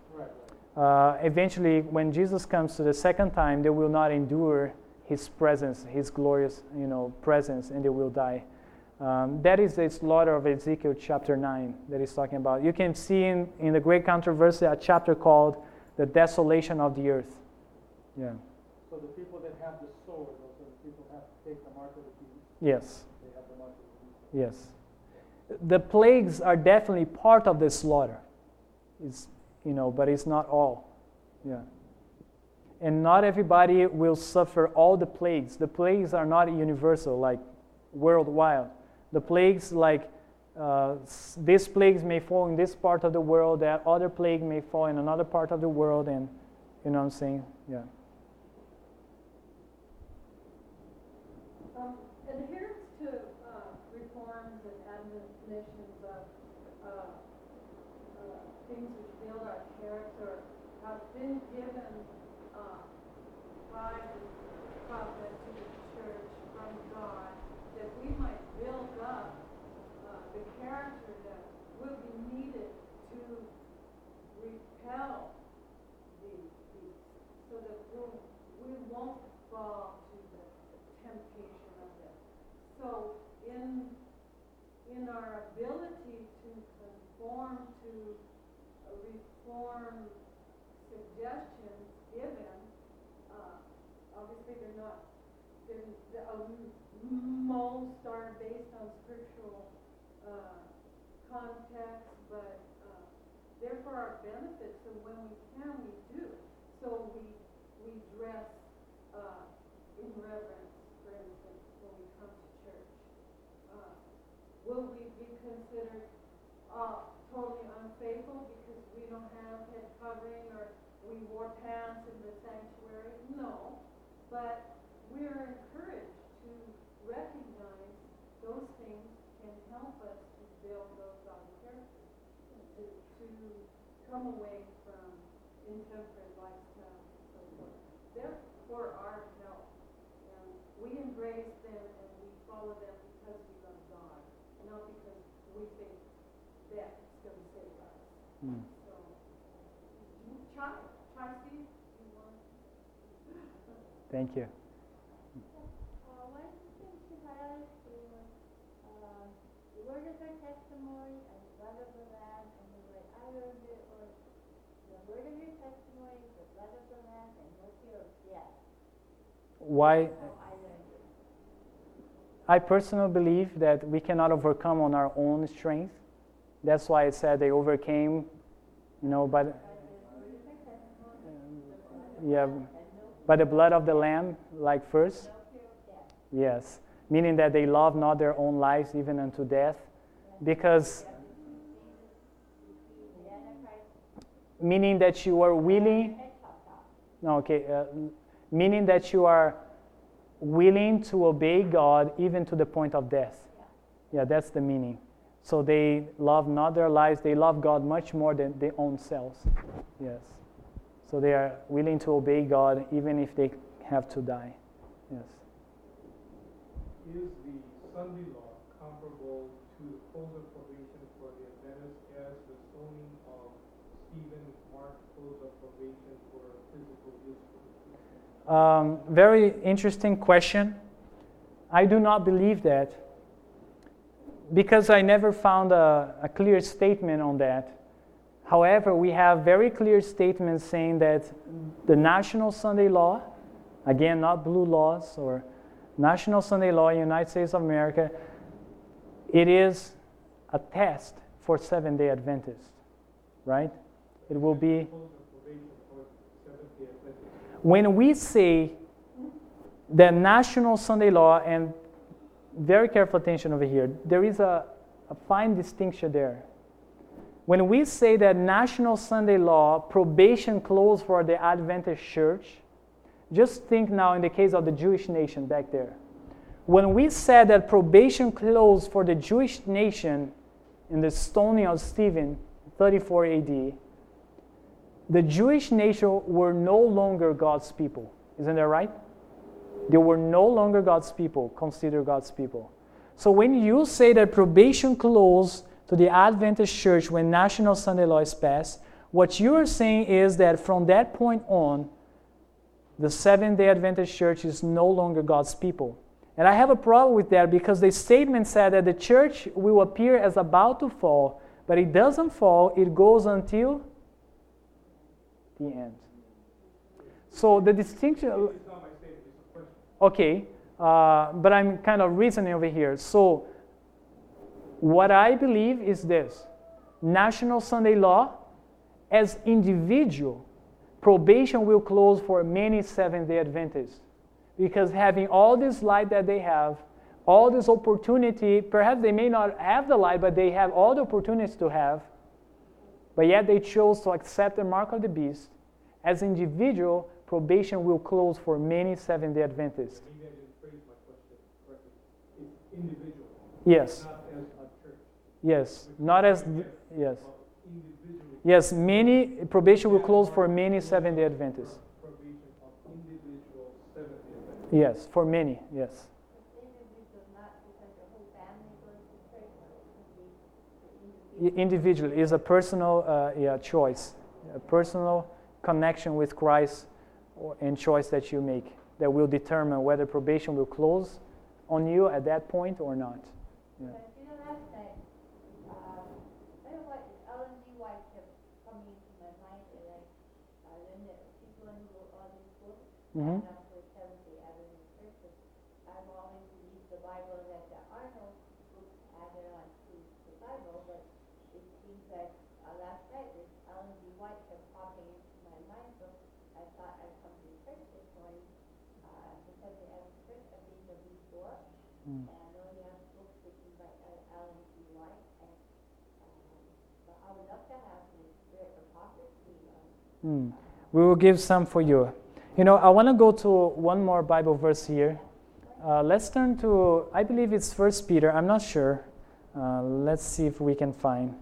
Uh, eventually, when Jesus comes to the second time, they will not endure His presence, His glorious, you know, presence, and they will die. Um, that is the slaughter of Ezekiel chapter 9 that he's talking about. You can see in, in the Great Controversy a chapter called The Desolation of the Earth. Yeah. So the people that have the sword, those the people have to take the mark of the beast. Yes. They have the mark of the beast. Yes. The plagues are definitely part of the slaughter. It's, you know, but it's not all. Yeah. And not everybody will suffer all the plagues. The plagues are not universal, like worldwide. The plagues, like uh, these plagues may fall in this part of the world, that other plague may fall in another part of the world, and you know what I'm saying? Yeah. Um, adherence to, uh, reforms and admonitions of, uh, uh, things which build our character have been given, uh, by the prophet to the church from God, that we might build up, uh, the character that will be needed to repel these beasts, so that we'll, we won't fall to the temptation of them. So in, in our ability to conform to a reform suggestions given, uh, obviously they're not, they're, the, uh, most are based on scriptural, uh, context, but, uh, they're for our benefit, so when we can, we do. So we, we dress, uh, in reverence, for instance, when we come to church. Uh, Will we be considered, uh, totally unfaithful because we don't have head covering or we wore pants in the sanctuary? No, but we're encouraged to recognize those things can help us to build those godly characters, to, to come away from intemperate lifestyle and so forth. They're for our help. And we embrace them and we follow them because we love God, not because we think that's going to save us. Mm. So, you try, try see if you want. Thank you. Uh, one thing to highlight is, uh, the word of our testimony and the blood of the Lamb, and the way I learned it was, the word of your testimony, the blood of the Lamb, and no fear of death. Why? I personally believe that we cannot overcome on our own strength. That's why it said they overcame, you know, by the, yeah, by the blood of the Lamb, like first. Yes, meaning that they love not their own lives even unto death, because meaning that you are willing. No, okay, uh, meaning that you are willing to obey God even to the point of death. Yeah, that's the meaning. So they love not their lives, they love God much more than their own selves. Yes. So they are willing to obey God even if they have to die. Yes. Is the Sunday law comparable to the close of probation for the Adventists as the stoning of Stephen marked close of probation for physical Um, very interesting question. I do not believe that because I never found a, a clear statement on that. However, we have very clear statements saying that the National Sunday Law, again, not blue laws or National Sunday Law in the United States of America, it is a test for Seventh day Adventists, right? It will be. When we say the National Sunday Law, and very careful attention over here, there is a, a fine distinction there. When we say that National Sunday Law, probation clause for the Adventist Church, just think now in the case of the Jewish nation back there. When we said that probation clause for the Jewish nation in the stoning of Stephen, 34 AD, the Jewish nation were no longer God's people. Isn't that right? They were no longer God's people, considered God's people. So when you say that probation clause to the Adventist church when National Sunday Law is passed, what you are saying is that from that point on, the Seventh day Adventist church is no longer God's people. And I have a problem with that because the statement said that the church will appear as about to fall, but it doesn't fall, it goes until the end. So the distinction. Okay, uh, but I'm kind of reasoning over here. So what I believe is this National Sunday Law, as individual, probation will close for many Seventh day Adventists because having all this light that they have, all this opportunity, perhaps they may not have the light, but they have all the opportunities to have, but yet they chose to accept the mark of the beast. As individual, probation will close for many Seventh day Adventists. Maybe I didn't phrase my question correctly. It's individual, Yes, not as a church. yes, not as, yes. Yes, many, probation will close for many Seventh day Adventists. probation of individual Seventh-day Adventists. Yes, for many, yes. Individual, not because the whole family goes to church, but it could be the I- Individual is a personal uh, yeah, choice, a personal connection with Christ or, and choice that you make that will determine whether probation will close on you at that point or not. Yeah. But you know, last night, um, I don't know what, Ellen G. White kept coming into my mind, and I, uh, then the people who wrote all these books, Mhm. and I'm for Seventh Day Adventist churches, I've always believed the Bible that the Arnold book added on to the Bible, but it seems that, uh, last night, this Ellen G. White kept popping into my mind, so I thought I'd come to church this morning, uh, because they have church at B.W. Thorpe, Mm. and I know he has books written by uh, Ellen G. White, and, um, but I would love to have his spirit of prophecy on Mm. We will give some for you. You know, I want to go to one more Bible verse here. Uh, let's turn to, I believe it's First Peter. I'm not sure. Uh, let's see if we can find.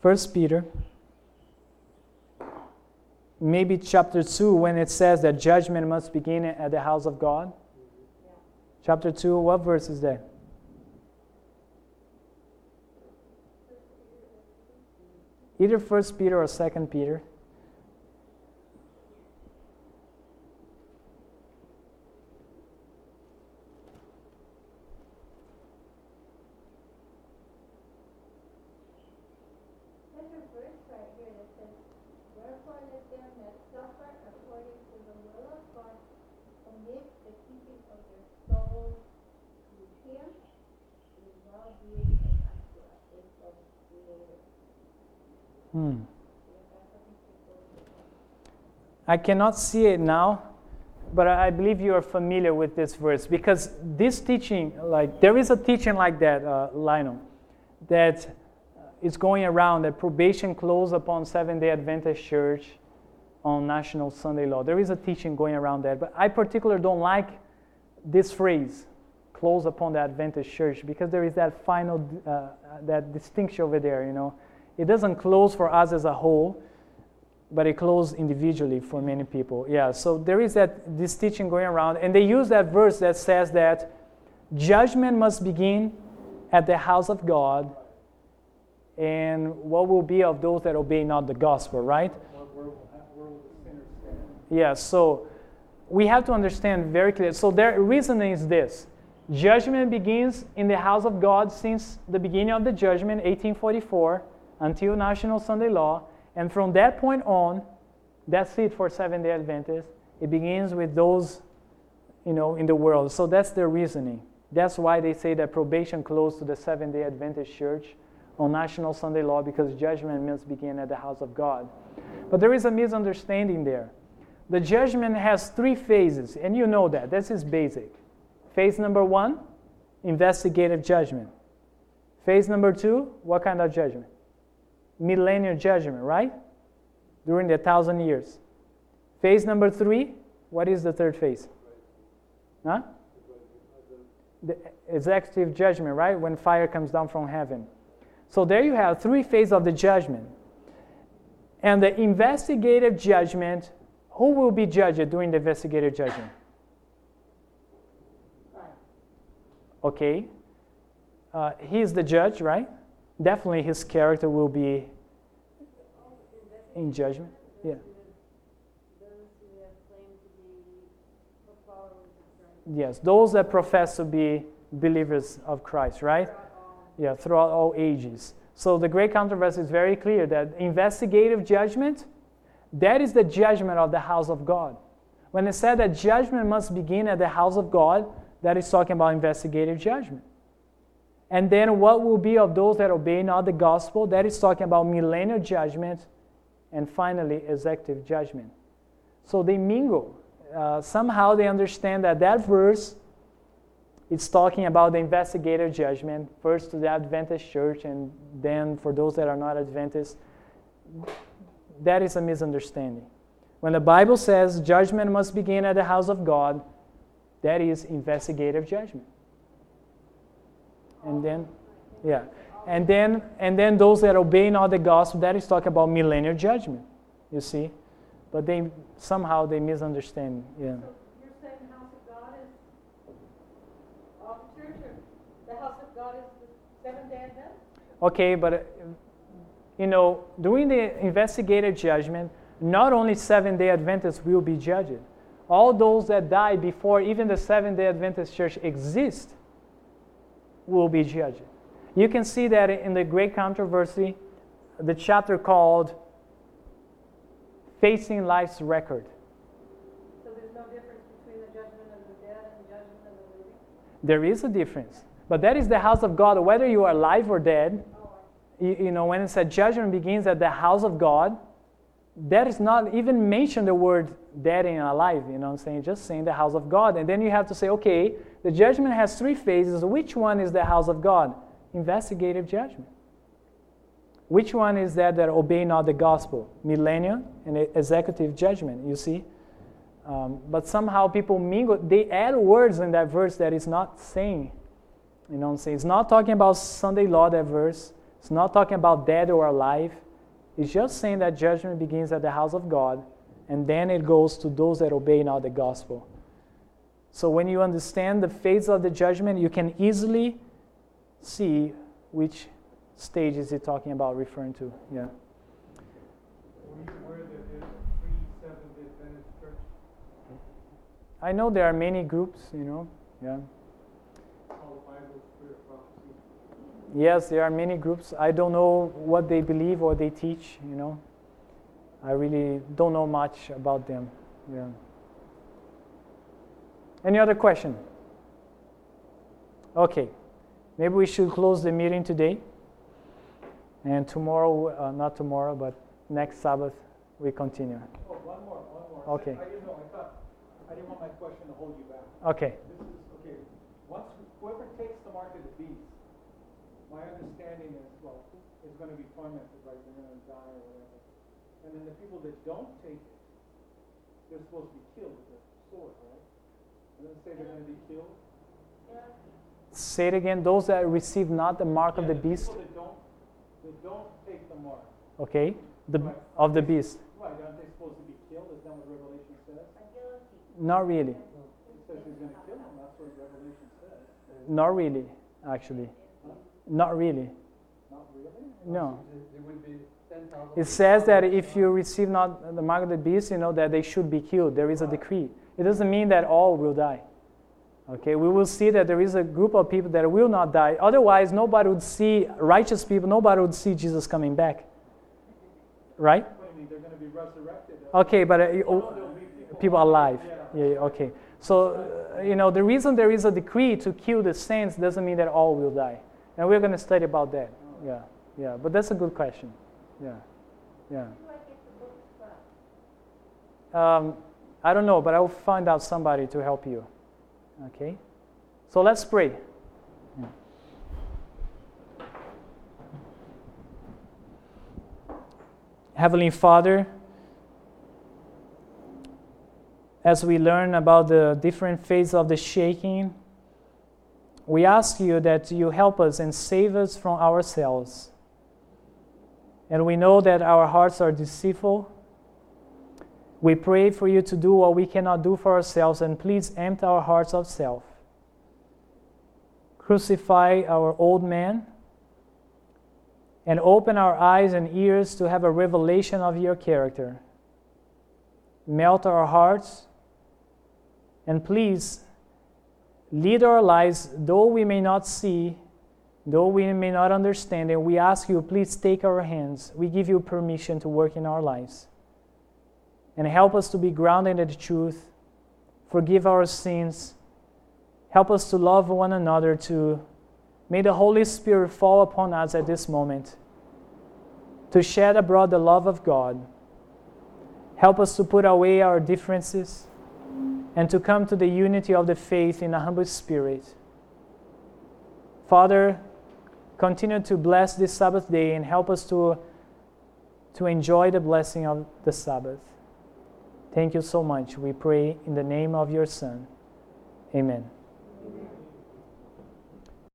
First Peter, maybe chapter 2, when it says that judgment must begin at the house of God. Chapter 2, what verse is that? Either First Peter or Second Peter. There's a verse right here that says, Wherefore let them that suffer according to the will of God commit the keeping of their souls to Him, who is well being and unto a faithful Creator. Hmm. If that's something to go with. I cannot see it now, but I believe you are familiar with this verse because this teaching, like there is a teaching like that, uh, Lionel, that uh, going around that probation closed upon Seventh Day Adventist Church on National Sunday Law. There is a teaching going around that, but I particularly don't like this phrase, close upon the Adventist Church, because there is that final, uh, that distinction over there. You know, it doesn't close for us as a whole but it closed individually for many people. Yeah, so there is that this teaching going around, and they use that verse that says that judgment must begin at the house of God, and what will be of those that obey not the gospel, right? Where, where where will the sinners stand? Yeah, so we have to understand very clearly. So their reasoning is this judgment begins in the house of God since the beginning of the judgment, 1844, until National Sunday Law. And from that point on, that's it for Seventh day Adventists. It begins with those, you know, in the world. So that's their reasoning. That's why they say that probation closed to the Seventh day Adventist church on National Sunday Law because judgment must begin at the house of God. But there is a misunderstanding there. The judgment has three phases, and you know that. This is basic. Phase number one, investigative judgment. Phase number two, what kind of judgment? Millennial judgment, right? During the thousand years. Phase number three, what is the third phase? Huh? The executive judgment, right? When fire comes down from heaven. So there you have three phases of the judgment. And the investigative judgment, who will be judged during the investigative judgment? Okay. Uh, he's the judge, right? Definitely his character will be in judgment. Yeah. Yes, those that profess to be believers of Christ, right? Yeah, throughout all ages. So the great controversy is very clear that investigative judgment, that is the judgment of the house of God. When it said that judgment must begin at the house of God, that is talking about investigative judgment. And then what will be of those that obey not the gospel? That is talking about millennial judgment. And finally, executive judgment. So they mingle. Uh, somehow they understand that that verse it's talking about the investigative judgment, first to the Adventist church, and then for those that are not Adventist. That is a misunderstanding. When the Bible says judgment must begin at the house of God, that is investigative judgment. And then, yeah. And then, and then those that obey not the gospel, that is talking about millennial judgment. You see? But they somehow they misunderstand. Yeah. So you're saying the house of God is all the church, or the house of God is the Seventh Day Adventist? Okay, but you know, during the investigative judgment, not only Seventh Day Adventists will be judged. All those that died before even the Seventh Day Adventist Church exists will be judged. You can see that in the great controversy, the chapter called Facing Life's Record. So there's no difference between the judgment of the dead and the judgment of the living? There is a difference. But that is the house of God, whether you are alive or dead. Oh, You, you know, when it said judgment begins at the house of God, that is not even mention the word dead and alive, you know what I'm saying? Just saying the house of God. And then you have to say, okay, the judgment has three phases. Which one is the house of God? Investigative judgment. Which one is that that obey not the gospel? Millennial and executive judgment, you see? Um, but somehow people mingle, they add words in that verse that is not saying. You know what I'm saying? It's not talking about Sunday law, that verse. It's not talking about dead or alive. It's just saying that judgment begins at the house of God, and then it goes to those that obey not the gospel. So when you understand the phase of the judgment, you can easily see which stage is it talking about, referring to. Yeah. Were you aware that there's three Seventh-day Adventist churches? I know there are many groups, you know. Yeah. Called Bible Spirit Prophecy. Yes, there are many groups. I don't know what they believe or they teach, you know. I really don't know much about them. Yeah. Any other question? Okay. Maybe we should close the meeting today. And tomorrow, uh, not tomorrow, but next Sabbath, we continue. Oh, one more, one more. Okay. I didn't know, I thought, I didn't want my question to hold you back. Okay. This is, okay, once, whoever takes the mark of the beast, my understanding is, well, is gonna be tormented, right, they're gonna die or whatever. And then the people that don't take it, they're supposed to be killed with a sword, right? And then say they're gonna be killed? Say it again. Those that receive not the mark of Yeah, the beast. That don't, that don't take the mark, Okay. The, Right. of the beast. right, aren't they supposed to be killed, is that what Revelation says? Not really. It says he's gonna kill them, that's what Revelation says. Not really, actually. Not really. Not really? No. There will be 10,000. It says that if you receive not the mark of the beast, you know that they should be killed. There is a decree. It doesn't mean that all will die. Okay, we will see that there is a group of people that will not die. Otherwise, nobody would see righteous people. Nobody would see Jesus coming back. Right? What do you mean, they're gonna be resurrected? Okay, but uh, Oh, no, there'll be people. alive. Yeah. Okay. So, uh, you know, the reason there is a decree to kill the saints doesn't mean that all will die. And we're going to study about that. Yeah, yeah. But that's a good question. Yeah, yeah. Do I get the books from? Um, I don't know, but I'll find out somebody to help you. Okay? So let's pray. Heavenly Father, as we learn about the different phases of the shaking, we ask you that you help us and save us from ourselves. And we know that our hearts are deceitful. We pray for you to do what we cannot do for ourselves, and please empty our hearts of self. Crucify our old man and open our eyes and ears to have a revelation of your character. Melt our hearts and please lead our lives, though we may not see, though we may not understand, and we ask you, please take our hands. We give you permission to work in our lives. And help us to be grounded in the truth. Forgive our sins. Help us to love one another, to may the Holy Spirit fall upon us at this moment, to shed abroad the love of God. Help us to put away our differences and to come to the unity of the faith in a humble spirit. Father, continue to bless this Sabbath day and help us to, to enjoy the blessing of the Sabbath. Thank you so much. We pray in the name of your Son. Amen.